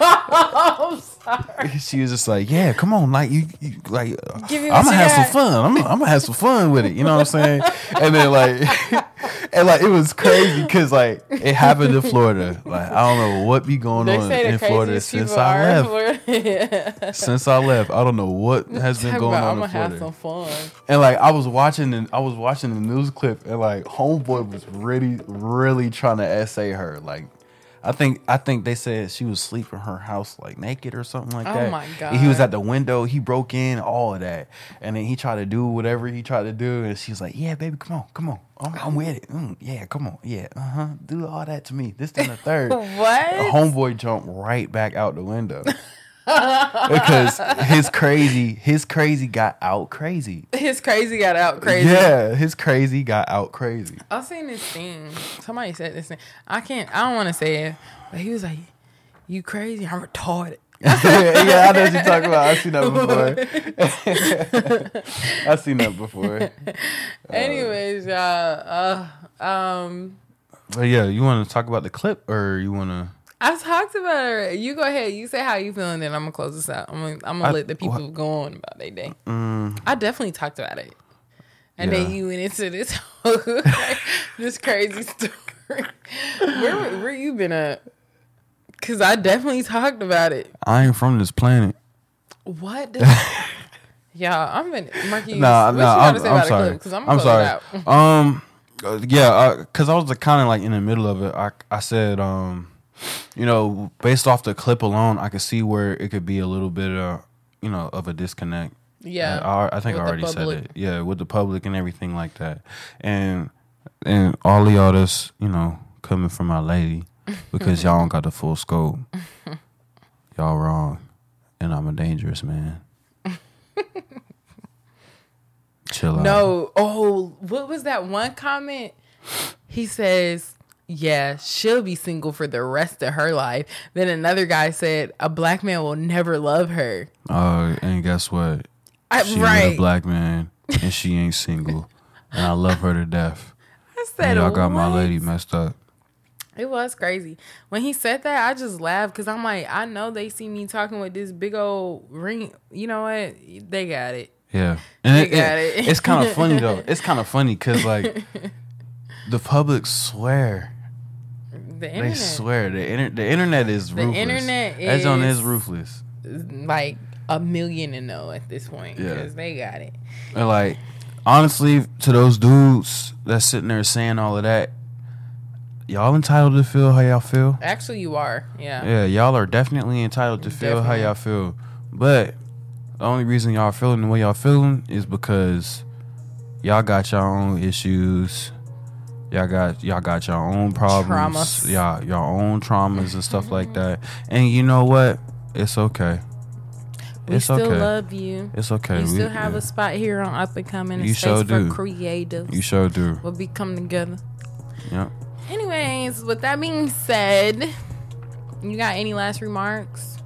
Sorry. she was just like, "Yeah, come on, like you, you like, I'm gonna have some fun. I'm, I'm gonna have some fun with it. You know what I'm saying?" and then like, and like it was crazy because like it happened in Florida. Like I don't know what be going They on in Florida since I left. Yeah. Since I left, I don't know what has been Talk going about, on I'm in gonna have Florida. some fun. And like I was watching and I was watching the news clip and like homeboy was really really trying to SA her. Like I think I think they said she was sleeping in her house like naked or something like Oh that. my And He was at the window, he broke in, all of that. And then he tried to do whatever he tried to do and she's like, "Yeah, baby, come on. Come on. I'm, I'm with it. Mm, yeah, come on. Yeah. Uh-huh. Do all that to me. This then the third. What? The homeboy jumped right back out the window. because his crazy his crazy got out crazy. His crazy got out crazy. Yeah, his crazy got out crazy. I seen this thing. Somebody said this thing. I can't. I don't want to say it, but he was like, "You crazy? I'm retarded." yeah, I know what you're talking about. I've seen that before. I've seen that before. Anyways, y'all. Uh, um, But yeah, you want to talk about the clip or you want to? I talked about it. already. You go ahead. You say how you feeling, then I'm gonna close this out. I'm gonna, I'm gonna I- let the people go on about their day. Mm, I definitely talked about it, and then you went into this whole, this crazy story. where where you been at? Cause I definitely talked about it. I ain't from this planet. What? yeah, I'm in Marquis. Nah, what nah. I'm, I'm sorry. Cause I'm, I'm sorry. Um, uh, yeah, because I was kind of like in the middle of it. I I said, um, you know, based off the clip alone, I could see where it could be a little bit of, you know, of a disconnect. Yeah, uh, I, I think I already said it. Yeah, with the public and everything like that, and and all of y'all that's you know coming from my lady because y'all don't got the full scope. Y'all wrong, and I'm a dangerous man. Chill out. No. Oh, what was that one comment? He says, "Yeah, she'll be single for the rest of her life." Then another guy said, "A black man will never love her." Uh, and guess what? I, She with a black man, and she ain't single, and I love her to death. I said, And y'all got my lady messed up. It was crazy. When he said that, I just laughed because I'm like, I know they see me talking with this big old ring. You know what? They got it. Yeah, and They it, got it- it. it's kind of funny though. It's kind of funny because like the public swear The they swear the inter- the internet is The ruthless. internet that zone is is- ruthless. like a million and no at this point Yeah. because they got it. And like honestly, to those dudes that's sitting there saying all of that, y'all entitled to feel how y'all feel. Actually, you are. Yeah. Yeah, y'all are definitely entitled to feel how y'all feel. But the only reason y'all feeling the way y'all feeling is because y'all got your own issues. Y'all got y'all got your own problems. Traumas. Y'all your own traumas and stuff like mm-hmm. that. And you know what? It's okay. We it's still okay. love you. it's okay. You We- still have yeah. a spot here on Up and Coming. You sure for do. creatives. You sure do. We'll be coming together. Yep. Anyways, with that being said, you got any last remarks?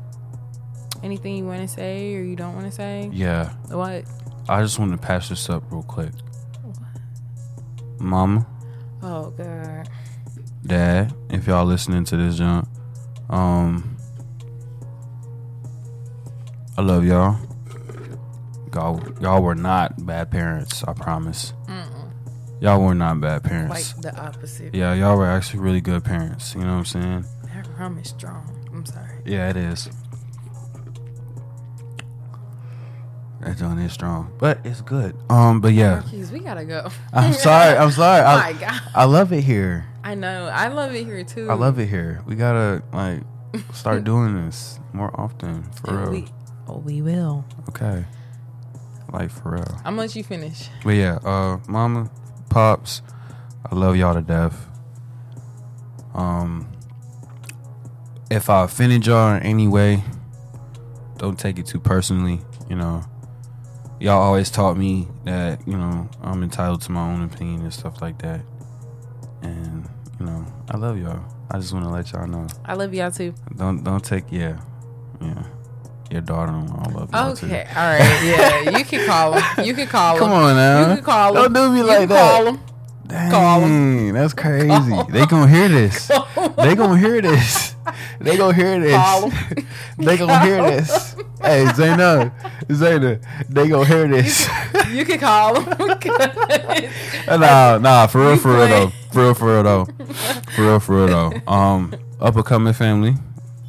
Anything you want to say or you don't want to say? Yeah. What? I just want to patch this up real quick. Mama, Oh God. Dad, if y'all listening to this jump, um, I love y'all. Y'all, y'all were not bad parents. I promise. Y'all were not bad Like parents. the opposite. yeah, y'all were actually really good parents. You know what I'm saying? That rum is strong. I'm sorry. Yeah, it is. That joint is strong, but it's good. Um, but yeah, Marquise, we gotta go. I'm sorry. I'm sorry. Oh my I, God. I love it here. I know. I love it here too. I love it here. We gotta like start doing this more often for real. We, oh, we will. Okay, like for real. How much you finish? But yeah, uh, mama, pops, I love y'all to death. Um, if I offended y'all in any way, don't take it too personally. You know, y'all always taught me that you know I'm entitled to my own opinion and stuff like that. And you know, I love y'all. I just want to let y'all know. I love y'all too. Don't don't take yeah, yeah. Your daughter-in-law love y'all too. Okay. All right. Yeah. You can call him. You can call him. Come on now. You can call him. Don't do me You like can that. Call him. Dang, Call that's crazy. They gonna hear this. They gonna hear this. They gonna hear this. They gonna hear this. Hey, Zayna, Zayna, they gonna hear this. You can call him. nah, nah, for real, for real though. For real, for real though. For real, for real though. Um, up and coming family.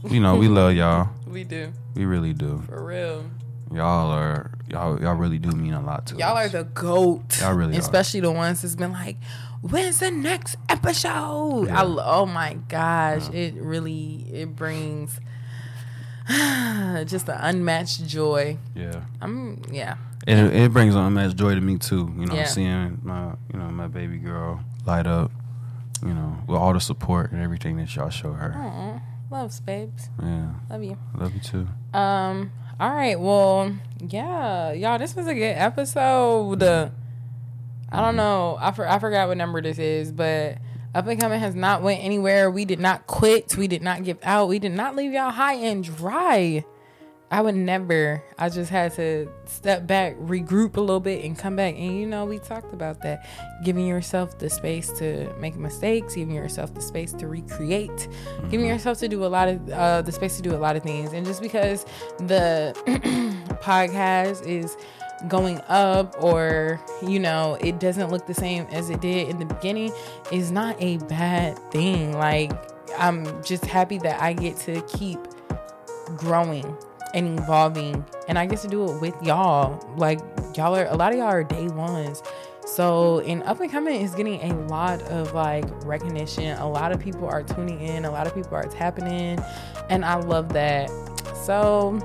You know, we love y'all. we do. We really do. For real. Y'all are y'all y'all really do mean a lot to us. Y'all us. are the goat. Y'all really are. Especially the ones that's been like, when's the next episode? Yeah. I, oh my gosh. It really, it brings just an unmatched joy. yeah. I'm, yeah. It, it brings unmatched joy to me too. You know, Yeah. seeing my you know my baby girl light up. You know, with all the support and everything that y'all show her. Aw, loves, babes. Yeah, Love you. Love you too. Um. All right. Well, yeah, y'all. This was a good episode. I don't know. I for, I forgot what number this is, but up and coming has not went anywhere. We did not quit. We did not give out. We did not leave y'all high and dry. I would never. I just had to step back, regroup a little bit, and come back. And you know, we talked about that. Giving yourself the space to make mistakes, giving yourself the space to recreate, giving yourself to do a lot of uh, the space to do a lot of things. And just because the podcast is going up or you know it doesn't look the same as it did in the beginning is not a bad thing like i'm just happy that i get to keep growing and evolving and i get to do it with y'all. Like y'all are a lot of y'all are day ones. So in up and coming is getting a lot of like recognition. A lot of people are tuning in. A lot of people are tapping in. And i love that. So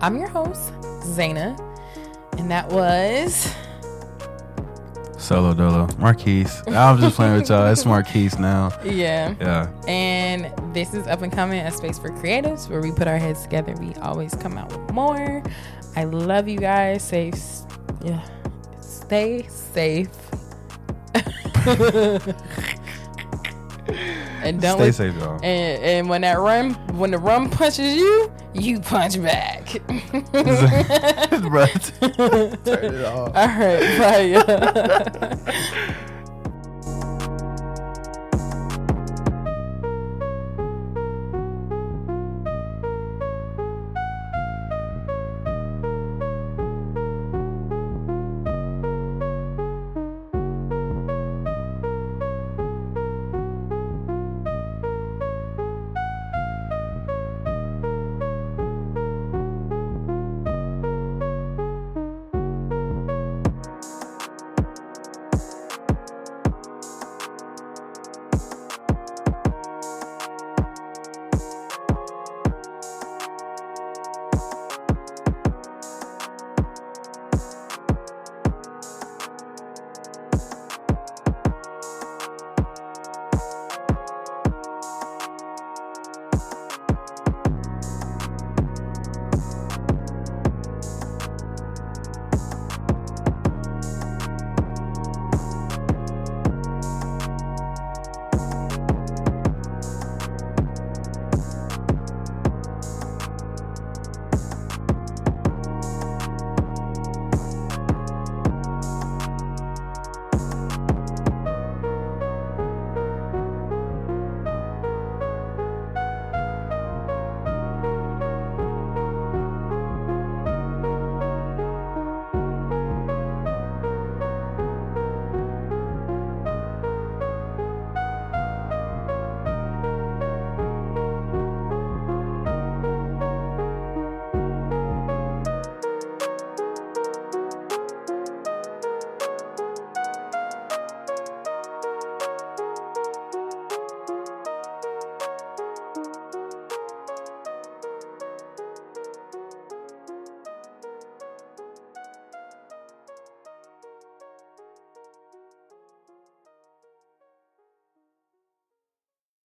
i'm your host Zaina. And that was Solo Dolo. Marquise. I'm just playing with y'all. It's Marquise now. Yeah. Yeah. And this is Up and Coming, a space for creatives where we put our heads together. We always come out with more. I love you guys. Safe. Yeah. Stay safe. and don't Stay let- safe, y'all. And, and when that rum, when the rum punches you, you punch back. Bruh. Turn it off. All right, bye.